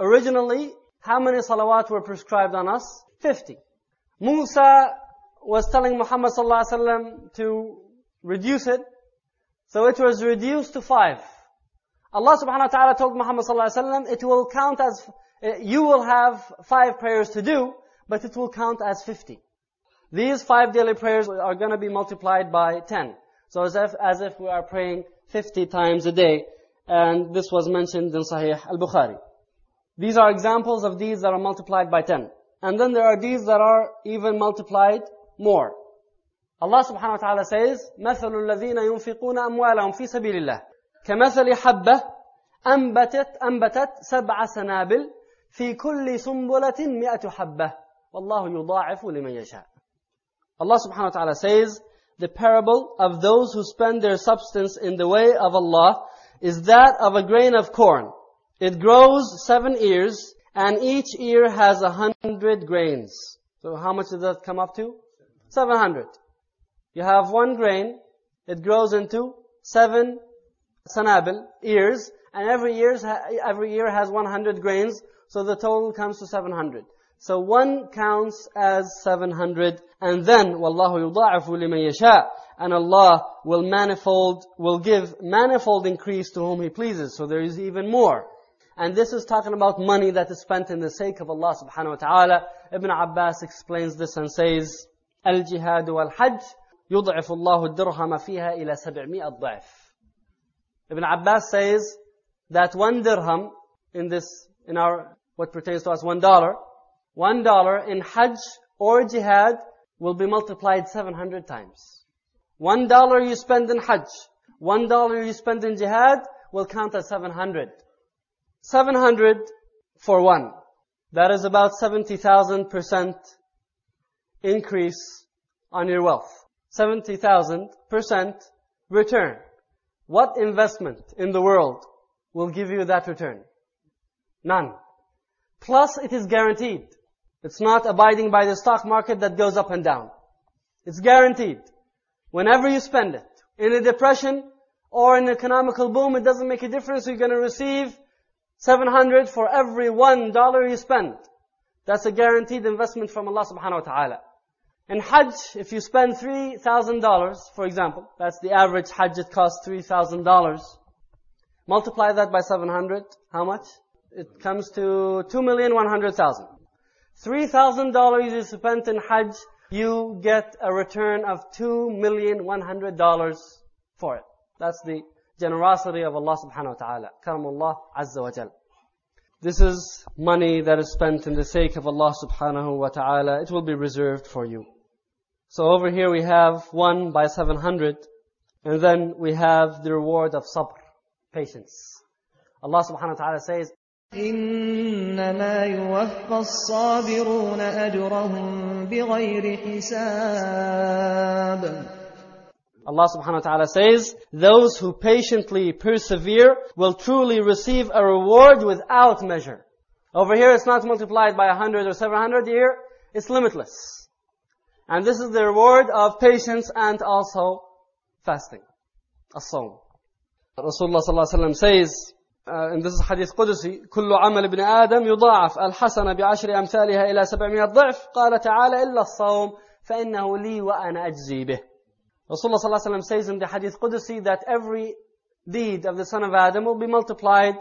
Originally, how many salawat were prescribed on us? 50. Musa was telling Muhammad wasallam to reduce it, so it was reduced to five. Allah subhanahu wa ta'ala told Muhammad wasallam, it will count as, eh, you will have five prayers to do, but it will count as 50. These five daily prayers are going to be multiplied by 10. So as if, as if we are praying 50 times a day. And this was mentioned in Sahih al-Bukhari. These are examples of deeds that are multiplied by 10. And then there are deeds that are even multiplied more. Allah subhanahu wa ta'ala says, مثل الذين ينفقون أموالهم في سبيل الله كمثل حبة أنبتت أنبتت سبع سنابل في كل سنبلة مئة حبة والله يضاعف لمن يشاء Allah subhanahu wa ta'ala says, the parable of those who spend their substance in the way of Allah is that of a grain of corn. It grows seven ears, and each ear has a hundred grains. So how much does that come up to? Seven hundred. You have one grain, it grows into seven sanabil, ears, and every ear, every ear has 100 grains, so the total comes to 700. So one counts as 700, and then, وَاللَّهُ يُضَاعِفُ لِمَن يَشَاءُ And Allah will manifold, will give manifold increase to whom He pleases. So there is even more. And this is talking about money that is spent in the sake of Allah subhanahu wa ta'ala. Ibn Abbas explains this and says, الجهاد والحج يضعف الله الدرهم فيها إلى سبعمائة ضعف. Ibn Abbas says that one dirham in this, in our, what pertains to us, one dollar, one dollar in Hajj or Jihad will be multiplied 700 times. One dollar you spend in Hajj, one dollar you spend in Jihad will count as 700. 700 for one. That is about 70,000% increase on your wealth. 70,000% return. What investment in the world will give you that return? None. Plus, it is guaranteed. It's not abiding by the stock market that goes up and down. It's guaranteed. Whenever you spend it, in a depression or an economical boom, it doesn't make a difference. You're going to receive 700 for every one dollar you spend. That's a guaranteed investment from Allah subhanahu wa ta'ala. In Hajj, if you spend $3,000, for example, that's the average Hajj, it costs $3,000. Multiply that by 700, how much? It comes to 2,100,000. $3,000 you spent in Hajj, you get a return of $2,100 for it. That's the generosity of Allah subhanahu wa ta'ala. Karamullah azza wa jal. This is money that is spent in the sake of Allah subhanahu wa ta'ala. It will be reserved for you. So over here we have one by 700, and then we have the reward of sabr, patience. Allah subhanahu wa ta'ala says, إنما يوفى الصابرون أجرهم بغير حساب Allah subhanahu wa ta'ala says, those who patiently persevere will truly receive a reward without measure. Over here it's not multiplied by 100 or 700 here, it's limitless. And this is the reward of patience and also fasting. As-sawm. Rasulullah sallallahu alaihi wasallam says, uh, and this is hadith قدسي كل عمل ابن آدم يضاعف الحسنة بعشر أمثالها إلى سبعمائة ضعف قال تعالى إلا الصوم فإنه لي وأنا أجزي به Rasulullah sallallahu alaihi wasallam says in the hadith قدسي that every deed of the son of Adam will be multiplied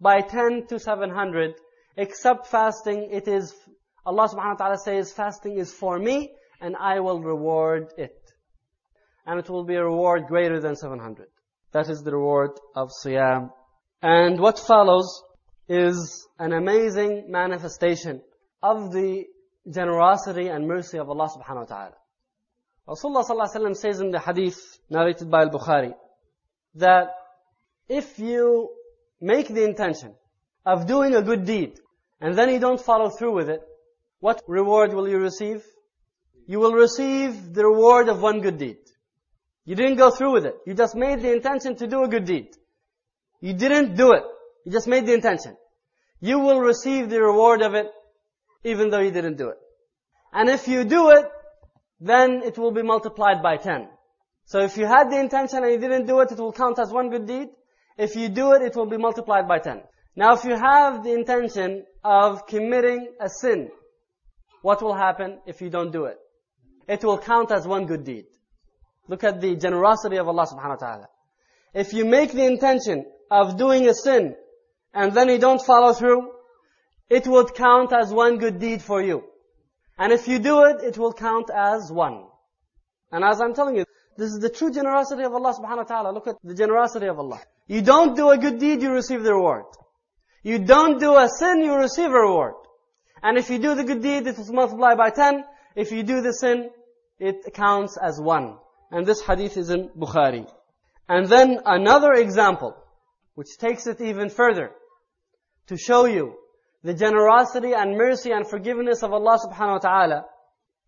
by 10 to 700 except fasting it is Allah subhanahu wa ta'ala says fasting is for me and I will reward it. And it will be a reward greater than 700. That is the reward of Siyam. And what follows is an amazing manifestation of the generosity and mercy of Allah subhanahu wa ta'ala. Rasulullah sallallahu alaihi wasallam says in the hadith narrated by Al-Bukhari that if you make the intention of doing a good deed and then you don't follow through with it, what reward will you receive? You will receive the reward of one good deed. You didn't go through with it. You just made the intention to do a good deed. You didn't do it. You just made the intention. You will receive the reward of it even though you didn't do it. And if you do it, then it will be multiplied by 10. So if you had the intention and you didn't do it, it will count as one good deed. If you do it, it will be multiplied by 10. Now if you have the intention of committing a sin, what will happen if you don't do it? It will count as one good deed. Look at the generosity of Allah subhanahu wa ta'ala. If you make the intention of doing a sin, and then you don't follow through, it would count as one good deed for you. And if you do it, it will count as one. And as I'm telling you, this is the true generosity of Allah subhanahu wa ta'ala. Look at the generosity of Allah. You don't do a good deed, you receive the reward. You don't do a sin, you receive a reward. And if you do the good deed, it is multiplied by 10. If you do the sin, it counts as one. And this hadith is in Bukhari. And then another example, which takes it even further, to show you the generosity and mercy and forgiveness of Allah subhanahu wa ta'ala,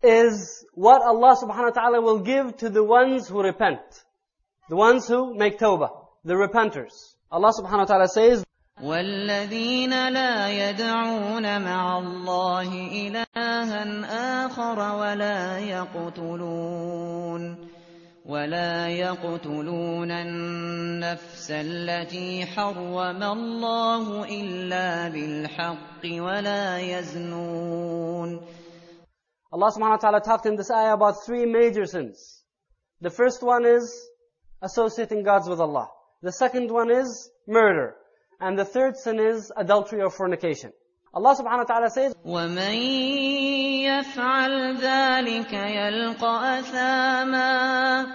is what Allah subhanahu wa ta'ala will give to the ones who repent. The ones who make tawbah. The repenters. Allah subhanahu wa ta'ala says, والذين لا يدعون مع الله إلها آخر ولا يقتلون ولا يقتلون النفس التي حرم الله إلا بالحق ولا يزنون Allah subhanahu wa ta'ala talked in this ayah about three major sins. The first one is associating gods with Allah. The second one is murder. And the third sin is adultery or fornication. Subhanahu wa ta'ala says, ومن يفعل ذلك يلقى أثاما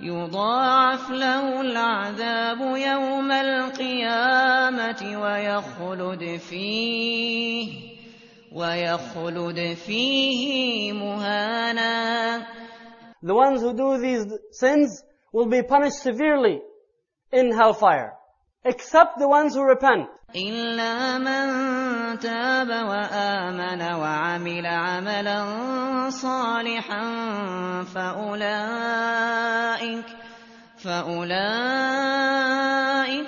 يضاعف له العذاب يوم القيامة ويخلد فيه ويخلد فيه مهانا the ones who do these sins will be punished severely in hellfire. Except the ones who repent. إلا من تاب وآمن وعمل عملا صالحا فأولئك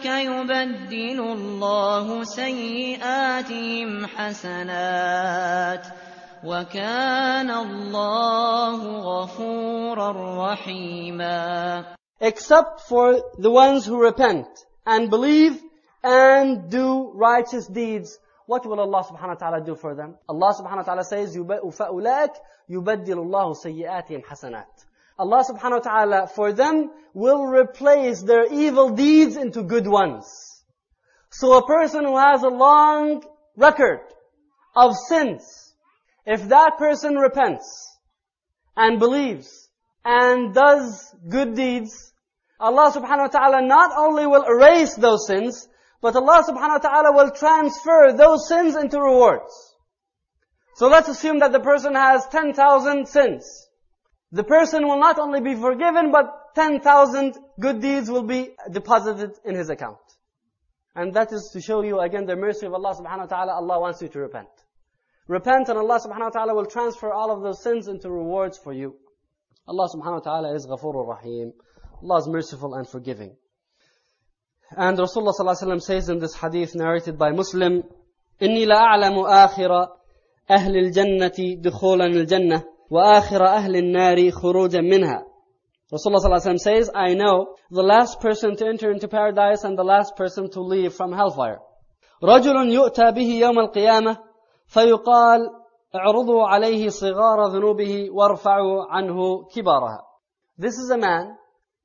يبدل الله سيئاتهم حسنات وكان الله غفورا رحيما Except for the ones who repent and believe and do righteous deeds. What will Allah subhanahu wa ta'ala do for them? Allah subhanahu wa ta'ala says, فَأُولَٰئِكَ يُبَدِّلُ اللَّهُ سَيِّئَاتِهِمْ حَسَنَاتٍ Allah subhanahu wa ta'ala, for them, will replace their evil deeds into good ones. So a person who has a long record of sins, if that person repents and believes and does good deeds, Allah subhanahu wa ta'ala not only will erase those sins, but Allah subhanahu wa ta'ala will transfer those sins into rewards. So let's assume that the person has 10,000 sins. The person will not only be forgiven, but 10,000 good deeds will be deposited in his account. And that is to show you again the mercy of Allah subhanahu wa ta'ala. Allah wants you to repent. Repent and Allah subhanahu wa ta'ala will transfer all of those sins into rewards for you. Allah subhanahu wa ta'ala is Ghafurur Rahim. Allah is merciful and forgiving. And Rasulullah sallallahu alaihi wasallam says in this hadith narrated by Muslim, إني لا أعلم آخر أهل الجنة دخولا الجنة وآخر أهل النار خروجا منها. Rasulullah sallallahu alaihi wasallam says, I know the last person to enter into paradise and the last person to leave from hellfire. رجل يؤتى به يوم القيامة فيقال اعرضوا عليه صغار ذنوبه وارفعوا عنه كبارها. This is a man,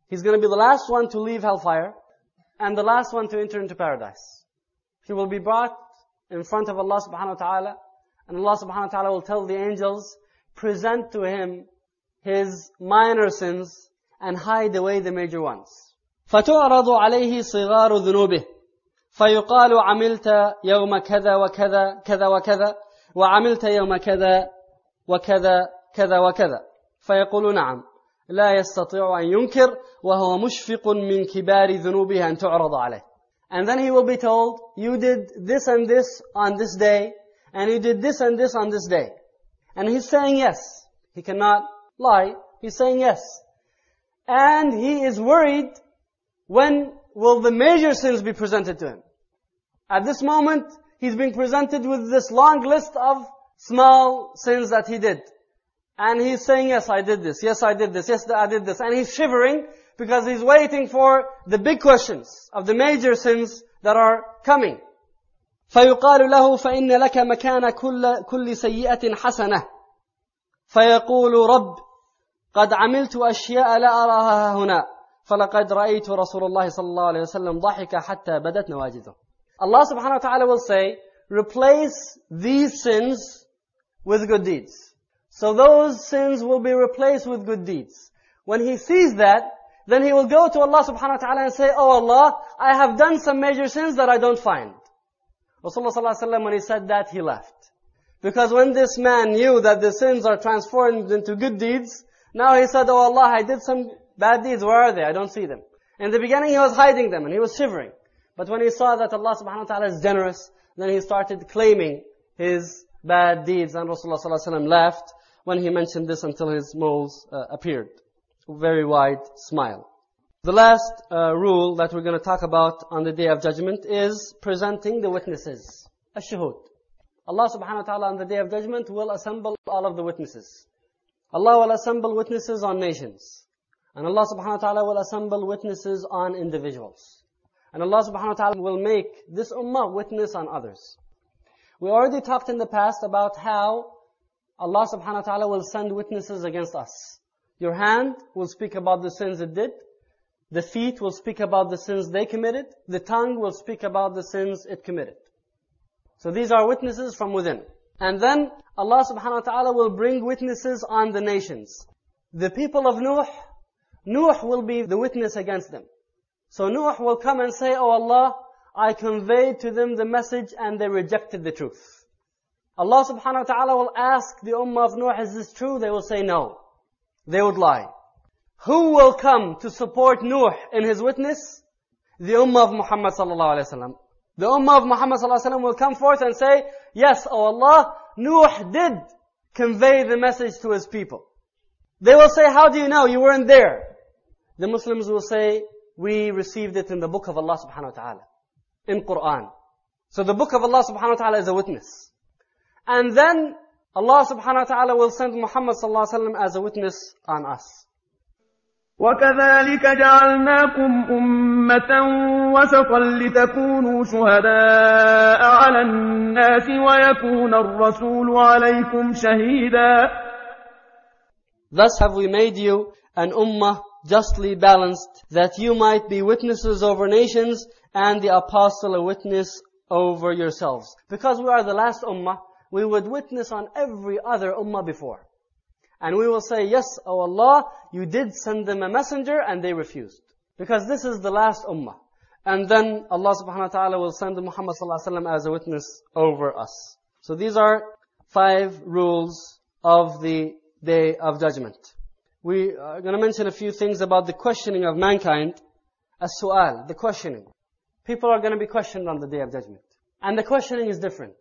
he's going to be the last one to leave hellfire and the last one to enter into paradise. He will be brought in front of Allah subhanahu wa ta'ala and Allah subhanahu wa ta'ala will tell the angels, present to him his minor sins and hide away the major ones. فتعرض عليه صغار ذنوبه فيقال عملت يوم كذا وكذا كذا وكذا وعملت يوم كذا وكذا كذا وكذا فيقول نعم لا يستطيع أن ينكر وهو مشفق من كبار ذنوبه أن تعرض عليه and then he will be told you did this and this on this day and you did this and this on this day and he's saying yes he cannot lie he's saying yes and he is worried when will the major sins be presented to him at this moment he's being presented with this long list of small sins that he did and he's saying, yes, I did this. Yes, I did this. Yes, I did this. And he's shivering because he's waiting for the big questions of the major sins that are coming. فيقال له فإن لك مكان كل, كل سيئة حسنة فيقول رب قد عملت أشياء لا أراها هنا فلقد رأيت رسول الله صلى الله عليه وسلم ضحك حتى بدت نواجذه Allah subhanahu wa ta'ala will say, replace these sins with good deeds. So those sins will be replaced with good deeds. When he sees that, then he will go to Allah subhanahu wa ta'ala and say, Oh Allah, I have done some major sins that I don't find. Rasulullah sallallahu alaihi wasallam, when he said that, he left. Because when this man knew that the sins are transformed into good deeds, now he said, Oh Allah, I did some bad deeds, where are they? I don't see them. In the beginning he was hiding them and he was shivering. But when he saw that Allah subhanahu wa ta'ala is generous, then he started claiming his bad deeds and Rasulullah sallallahu alaihi wasallam left. When he mentioned this until his moles uh, appeared. Very wide smile. The last uh, rule that we're going to talk about on the Day of Judgment is presenting the witnesses. Ash-shuhud. Allah subhanahu wa ta'ala on the Day of Judgment will assemble all of the witnesses. Allah will assemble witnesses on nations. And Allah subhanahu wa ta'ala will assemble witnesses on individuals. And Allah subhanahu wa ta'ala will make this ummah witness on others. We already talked in the past about how Allah subhanahu wa ta'ala will send witnesses against us. Your hand will speak about the sins it did. The feet will speak about the sins they committed. The tongue will speak about the sins it committed. So these are witnesses from within. And then Allah subhanahu wa ta'ala will bring witnesses on the nations. The people of Nuh, Nuh will be the witness against them. So Nuh will come and say, Oh Allah, I conveyed to them the message and they rejected the truth. Allah subhanahu wa ta'ala will ask the ummah of Nuh, is this true? They will say no. They would lie. Who will come to support Nuh in his witness? The ummah of Muhammad sallallahu alayhi wa The ummah of Muhammad sallallahu alayhi wa will come forth and say, yes, O Allah, Nuh did convey the message to his people. They will say, how do you know? You weren't there. The Muslims will say, we received it in the book of Allah subhanahu wa ta'ala. In Quran. So the book of Allah subhanahu wa ta'ala is a witness. And then Allah subhanahu wa ta'ala will send Muhammad sallallahu alayhi wa as a witness on us. وكذلك جعلناكم أمة وسطا لتكونوا شهداء على الناس ويكون الرسول عليكم شهيدا Thus have we made you an ummah justly balanced, that you might be witnesses over nations and the apostle a witness over yourselves. Because we are the last ummah, we would witness on every other ummah before. And we will say, yes, O Allah, you did send them a messenger and they refused. Because this is the last ummah. And then Allah subhanahu wa ta'ala will send Muhammad sallallahu alaihi wasallam as a witness over us. So these are five rules of the day of judgment. We are going to mention a few things about the questioning of mankind. As-su'al, the questioning. People are going to be questioned on the day of judgment. And the questioning is different.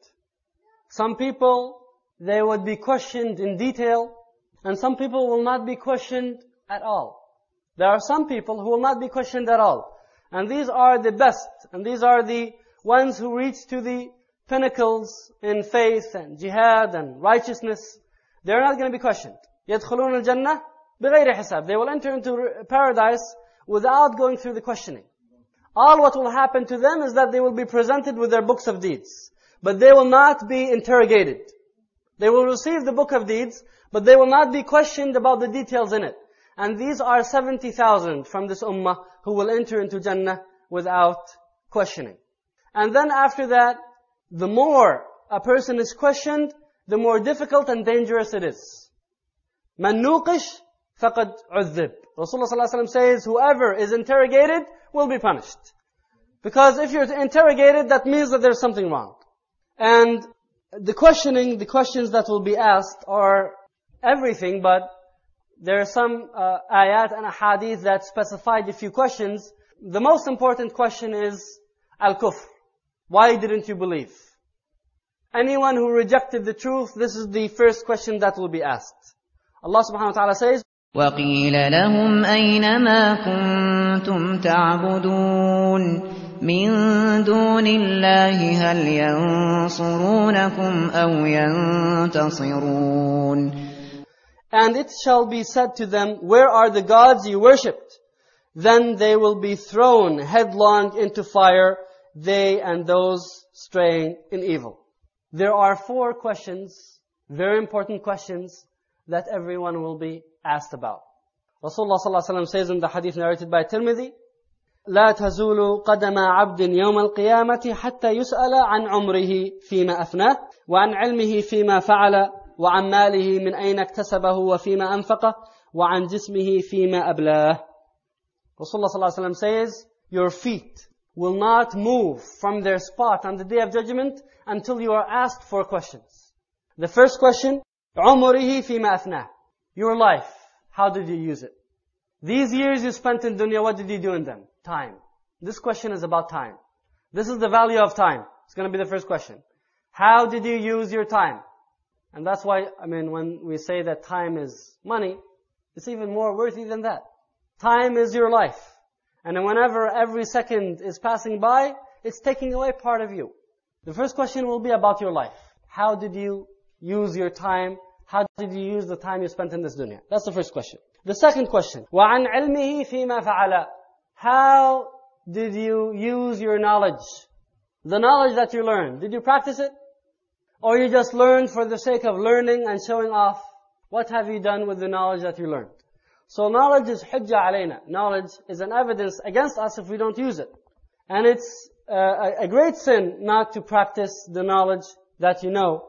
Some people, they would be questioned in detail, and some people will not be questioned at all. There are some people who will not be questioned at all. And these are the best, and these are the ones who reach to the pinnacles in faith and jihad and righteousness. They're not going to be questioned. يدخلون الجنة بغير حساب. They will enter into paradise without going through the questioning. All what will happen to them is that they will be presented with their books of deeds. But they will not be interrogated. They will receive the book of deeds, but they will not be questioned about the details in it. And these are 70,000 from this ummah who will enter into Jannah without questioning. And then after that, the more a person is questioned, the more difficult and dangerous it is. Man nuqish faqad uzzib. Rasulullah ﷺ says, whoever is interrogated will be punished. Because if you're interrogated, that means that there's something wrong. And the questioning, the questions that will be asked are everything, but there are some uh, ayat and ahadith that specify a few questions. The most important question is al-kufr. Why didn't you believe? Anyone who rejected the truth, this is the first question that will be asked. Allah subhanahu wa ta'ala says, وقيل لهم أين ما كنتم تعبدون من دون الله هل ينصرونكم أو ينتصرون And it shall be said to them, Where are the gods you worshipped? Then they will be thrown headlong into fire, they and those straying in evil. There are four questions, very important questions, that everyone will be asked about. Rasulullah ﷺ says in the hadith narrated by Tirmidhi, لا تزول قدم عبد يوم القيامة حتى يسأل عن عمره فيما أفناه وعن علمه فيما فعل وعن ماله من أين اكتسبه وفيما أنفقه وعن جسمه فيما أبلاه Rasulullah صلى الله عليه وسلم says, Your feet will not move from their spot on the day of judgment until you are asked four questions. The first question, عمره فيما أفناه Your life, how did you use it? These years you spent in dunya, what did you do in them? Time. This question is about time. This is the value of time. It's going to be the first question. How did you use your time? And that's why, I mean, when we say that time is money, it's even more worthy than that. Time is your life. And whenever every second is passing by, it's taking away part of you. The first question will be about your life. How did you use your time? How did you use the time you spent in this dunya? That's the first question. The second question, وَعَنْ عِلْمِهِ فِيمَا فَعَلَ how did you use your knowledge? The knowledge that you learned, did you practice it? Or you just learned for the sake of learning and showing off? What have you done with the knowledge that you learned? So knowledge is hujja alayna. Knowledge is an evidence against us if we don't use it. And it's uh, a great sin not to practice the knowledge that you know.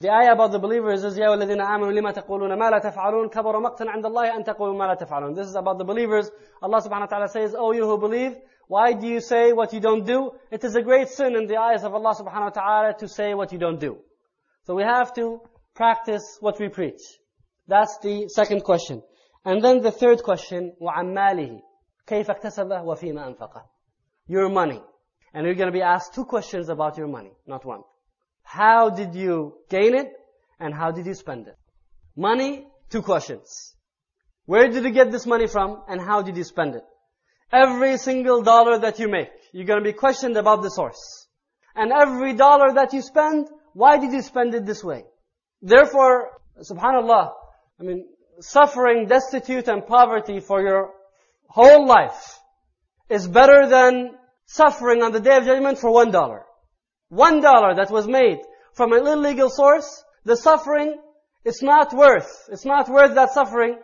The ayah about the believers is, يَا وَالَّذِينَ آمَنُوا لِمَا تَقُولُونَ مَا لَا تَفْعَلُونَ كَبَرَ مَقْتًا عِنْدَ اللَّهِ أَن تَقُولُوا مَا لَا تَفْعَلُونَ This is about the believers. Allah subhanahu wa ta'ala says, Oh you who believe, why do you say what you don't do? It is a great sin in the eyes of Allah subhanahu wa ta'ala to say what you don't do. So we have to practice what we preach. That's the second question. And then the third question, وَعَمَّالِهِ مَالِهِ كَيْفَ اكْتَسَبَهُ وَفِيمَا أَنفَقَهُ Your money. And you're going to be asked two questions about your money, not one. How did you gain it? and how did you spend it? Money, two questions. Where did you get this money from and how did you spend it? Every single dollar that you make, you're going to be questioned about the source. And every dollar that you spend, why did you spend it this way? Therefore, subhanallah, I mean, suffering, destitute and poverty for your whole life is better than suffering on the day of judgment for one dollar. One dollar that was made from an illegal source the suffering, it's not worth, it's not worth that suffering.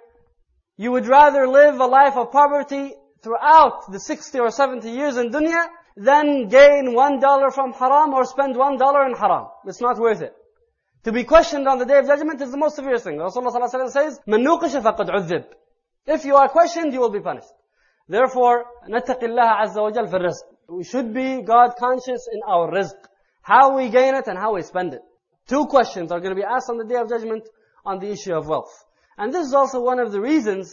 You would rather live a life of poverty throughout the 60 or 70 years in dunya than gain one dollar from haram or spend one dollar in haram. It's not worth it. To be questioned on the day of judgment is the most severe thing. Rasulullah says, مَن نُوقِشَ فَقَدْ عُذِّبْ If you are questioned, you will be punished. Therefore, نتق الله عز وجل في الرزق. We should be God conscious in our rizq. How we gain it and how we spend it. Two questions are going to be asked on the Day of Judgment on the issue of wealth. And this is also one of the reasons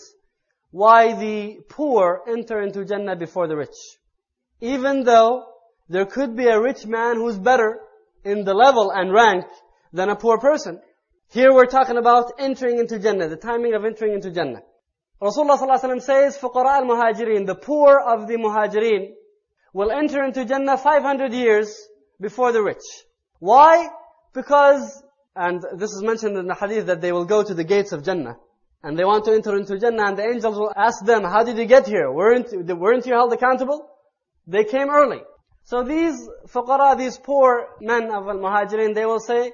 why the poor enter into Jannah before the rich. Even though there could be a rich man who's better in the level and rank than a poor person. Here we're talking about entering into Jannah, the timing of entering into Jannah. Rasulullah ﷺ says, فقراء المهاجرين, the poor of the muhajirin will enter into Jannah 500 years before the rich. Why? Because, and this is mentioned in the hadith that they will go to the gates of Jannah. And they want to enter into Jannah and the angels will ask them, how did you get here? Weren't, weren't you held accountable? They came early. So these fuqara, these poor men of al-muhajirin, they will say,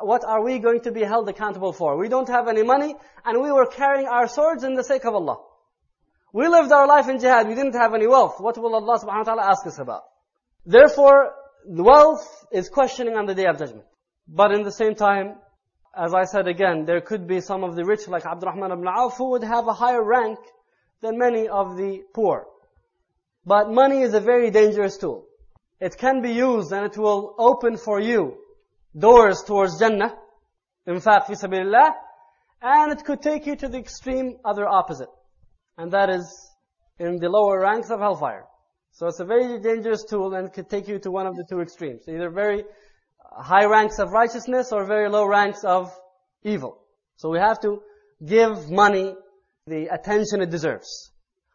what are we going to be held accountable for? We don't have any money and we were carrying our swords in the sake of Allah. We lived our life in jihad, we didn't have any wealth. What will Allah subhanahu wa ta'ala ask us about? Therefore, the wealth is questioning on the day of judgment. But in the same time, as I said again, there could be some of the rich like Abdurrahman ibn Auf who would have a higher rank than many of the poor. But money is a very dangerous tool. It can be used and it will open for you doors towards Jannah, infaq, fi sabilillah, and it could take you to the extreme other opposite. And that is in the lower ranks of hellfire. So it's a very dangerous tool and it could take you to one of the two extremes. Either very high ranks of righteousness or very low ranks of evil. So we have to give money the attention it deserves.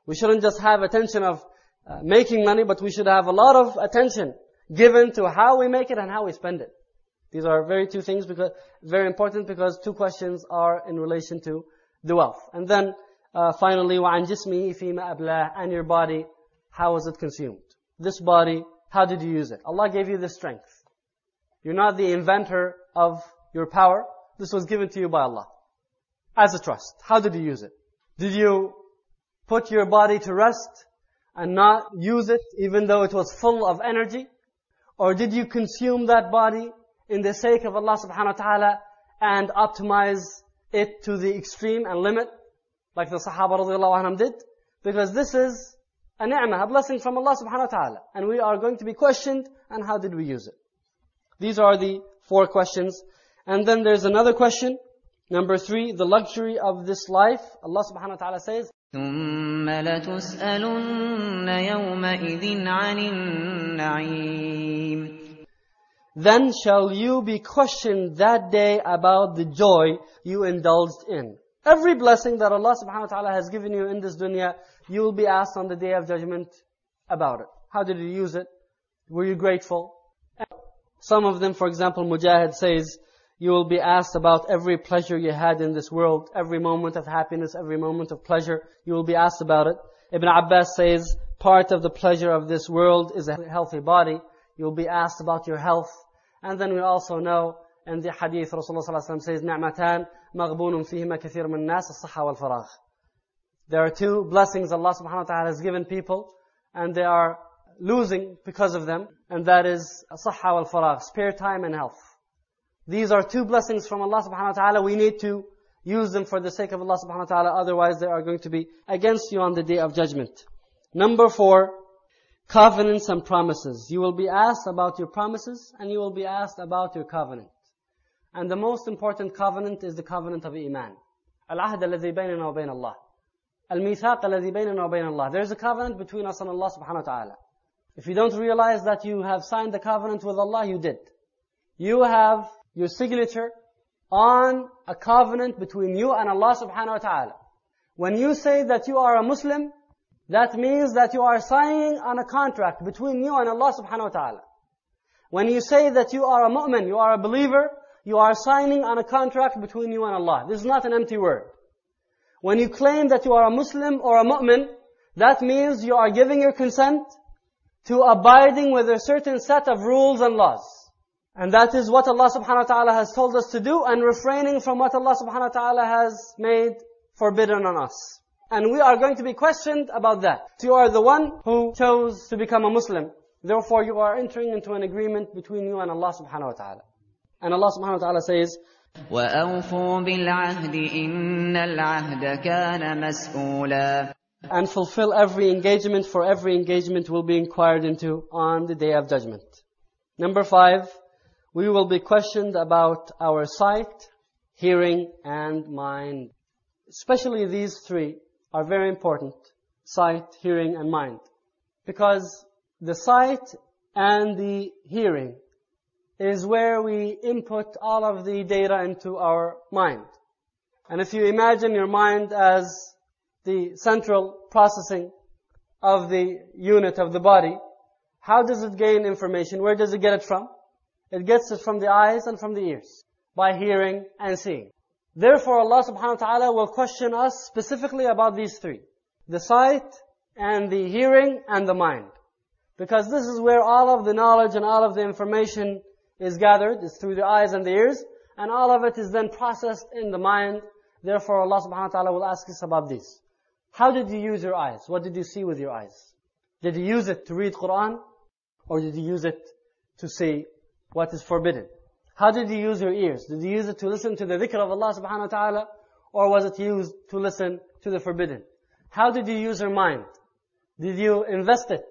We shouldn't just have attention of uh, making money, but we should have a lot of attention given to how we make it and how we spend it. These are very two things because very important because two questions are in relation to the wealth. And then uh, finally, وَعَنْ جِسْمِهِ فِيمَا أَبْلَاهِ And your body, how was it consumed? This body, how did you use it? Allah gave you the strength. You're not the inventor of your power. This was given to you by Allah. As a trust. How did you use it? Did you put your body to rest and not use it even though it was full of energy? Or did you consume that body in the sake of Allah subhanahu wa ta'ala and optimize it to the extreme and limit? Like the Sahaba radiallahu anhum did? Because this is a ni'mah, a blessing from Allah subhanahu wa ta'ala. And we are going to be questioned on how did we use it. These are the four questions. And then there's another question. Number three, the luxury of this life. Allah subhanahu wa ta'ala says, ثم لتسألن يومئذ عن النعيم then shall you be questioned that day about the joy you indulged in. Every blessing that Allah subhanahu wa ta'ala has given you in this dunya, you will be asked on the day of judgment about it. How did you use it? Were you grateful? Some of them, for example, Mujahid says, you will be asked about every pleasure you had in this world, every moment of happiness, every moment of pleasure, you will be asked about it. Ibn Abbas says, part of the pleasure of this world is a healthy body. You'll be asked about your health. And then we also know in the hadith Rasulullah says, نعمتان مغبون فيهما كثير من الناس الصحة والفراغ. There are two blessings Allah subhanahu wa ta'ala has given people and they are losing because of them and that is sahha wal faragh, spare time and health. These are two blessings from Allah subhanahu wa ta'ala. We need to use them for the sake of Allah subhanahu wa ta'ala. Otherwise, they are going to be against you on the day of judgment. Number four, covenants and promises. You will be asked about your promises and you will be asked about your covenant. And the most important covenant is the covenant of Iman. Al-Ahd al-Ladhi baynana Allah. There is a covenant between us and Allah subhanahu wa ta'ala. If you don't realize that you have signed the covenant with Allah, you did. You have your signature on a covenant between you and Allah subhanahu wa ta'ala. When you say that you are a Muslim, that means that you are signing on a contract between you and Allah subhanahu wa ta'ala. When you say that you are a mu'min, you are a believer, you are signing on a contract between you and Allah. This is not an empty word. When you claim that you are a Muslim or a mu'min, that means you are giving your consent to abiding with a certain set of rules and laws. And that is what Allah subhanahu wa ta'ala has told us to do and refraining from what Allah subhanahu wa ta'ala has made forbidden on us. And we are going to be questioned about that. You are the one who chose to become a Muslim. Therefore you are entering into an agreement between you and Allah subhanahu wa ta'ala. And Allah subhanahu wa ta'ala says, وَأَوْفُوا بِالْعَهْدِ إِنَّ الْعَهْدَ كَانَ مَسْئُولًا and fulfill every engagement, for every engagement will be inquired into on the day of judgment. Number five, we will be questioned about our sight, hearing, and mind. Especially these three are very important. Sight, hearing, and mind. Because the sight and the hearing is where we input all of the data into our mind. And if you imagine your mind as the central processing of the unit of the body, how does it gain information? Where does it get it from? It gets it from the eyes and from the ears, by hearing and seeing. Therefore, Allah subhanahu wa ta'ala will question us specifically about these three. The sight and the hearing and the mind. Because this is where all of the knowledge and all of the information is gathered, is through the eyes and the ears, and all of it is then processed in the mind. Therefore, Allah subhanahu wa ta'ala will ask us about this. How did you use your eyes? What did you see with your eyes? Did you use it to read Quran? Or did you use it to see what is forbidden? How did you use your ears? Did you use it to listen to the dhikr of Allah subhanahu wa ta'ala? Or was it used to listen to the forbidden? How did you use your mind? Did you invest it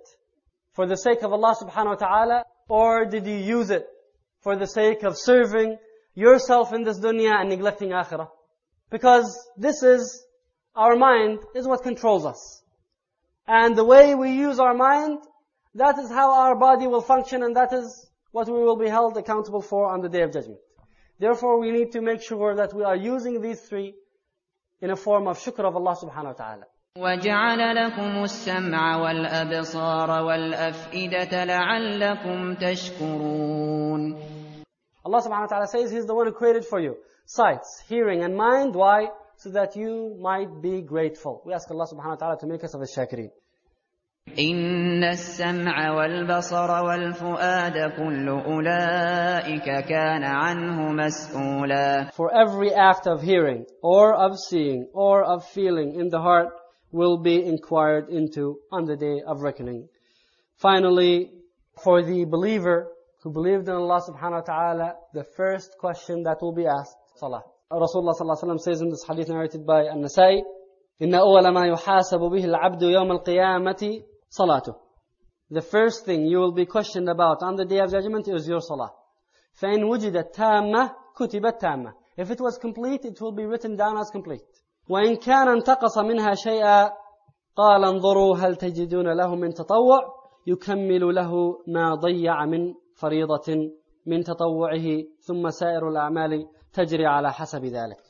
for the sake of Allah subhanahu wa ta'ala? Or did you use it for the sake of serving yourself in this dunya and neglecting akhirah? Because this is, our mind is what controls us. And the way we use our mind, that is how our body will function and that is what we will be held accountable for on the Day of Judgment. Therefore, we need to make sure that we are using these three in a form of shukr of Allah subhanahu wa ta'ala. وَجَعَلَ لَكُمُ السَّمْعَ وَالْأَبْصَارَ وَالْأَفْئِدَةَ لَعَلَّكُمْ تَشْكُرُونَ Allah subhanahu wa ta'ala says He is the one who created for you sights, hearing and mind. Why? So that you might be grateful. We ask Allah subhanahu wa ta'ala to make us of the shakirin. إِنَّ السَّمْعَ وَالْبَصَرَ وَالْفُؤَادَ كُلُّ أُولَئِكَ كَانَ عَنْهُ مَسْئُولًا For every act of hearing, or of seeing, or of feeling in the heart will be inquired into on the day of reckoning. Finally, for the believer who believed in Allah subhanahu wa ta'ala, the first question that will be asked, salah. Rasulullah sallallahu alaihi wasallam says in this hadith narrated by An-Nasai, إِنَّ أَوَّلَ مَا يُحَاسَبُ بِهِ الْعَبْدُ يَوْمَ الْقِيَامَةِ صَلَاتُهُ The first thing you will be questioned about on the day of judgment is your salah. فَإِنْ وُجِدَتْ تَامَّةً كُتِبَتْ تَامَّةً If it was complete, it will be written down as complete. وإن كان انتقص منها شيئا قال انظروا هل تجدون له من تطوع يكمل له ما ضيع من فريضة من تطوعه ثم سائر الأعمال تجري على حسب ذلك.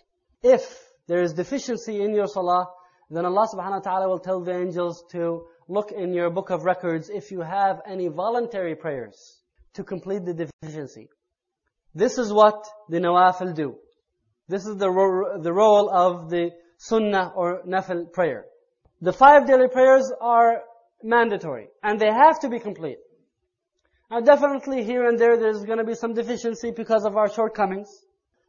If there is deficiency in your salah, then Allah subhanahu wa ta'ala will tell the angels to look in your book of records if you have any voluntary prayers to complete the deficiency. This is what the nawafil do. This is the, ro- the role of the sunnah or nafil prayer. The five daily prayers are mandatory and they have to be complete. Now definitely here and there there's going to be some deficiency because of our shortcomings.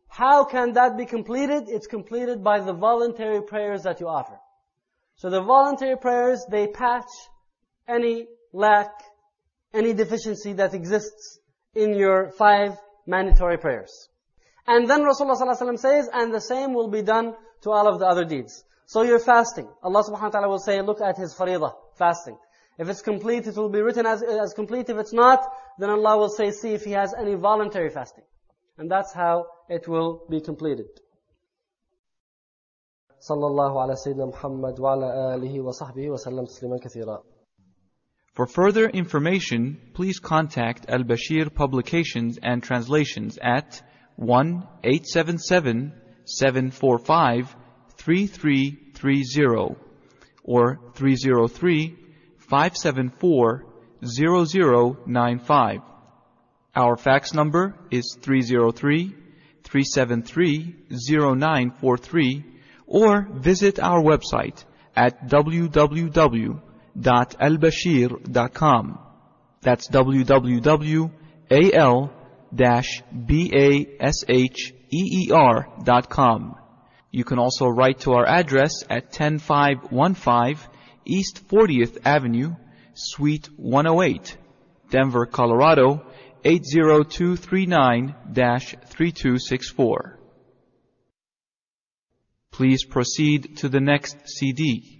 How can that be completed? It's completed by the voluntary prayers that you offer. So the voluntary prayers, they patch any lack, any deficiency that exists in your five mandatory prayers. And then Rasulullah ﷺ says, and the same will be done to all of the other deeds. So you're fasting. Allah subhanahu wa ta'ala will say, look at his faridah, fasting. If it's complete, it will be written as, as complete. If it's not, then Allah will say, see if he has any voluntary fasting. And that's how it will be completed. For further information, please contact Al-Basheer Publications and Translations at 1-877-745-3330 or 303 574 0095. Our fax number is 303 373 0943 or visit our website at www.albasheer.com. That's www.al-basheer.com. You can also write to our address at 10515 East 40th Avenue, Suite 108, Denver, Colorado 80239-3264. Please proceed to the next CD.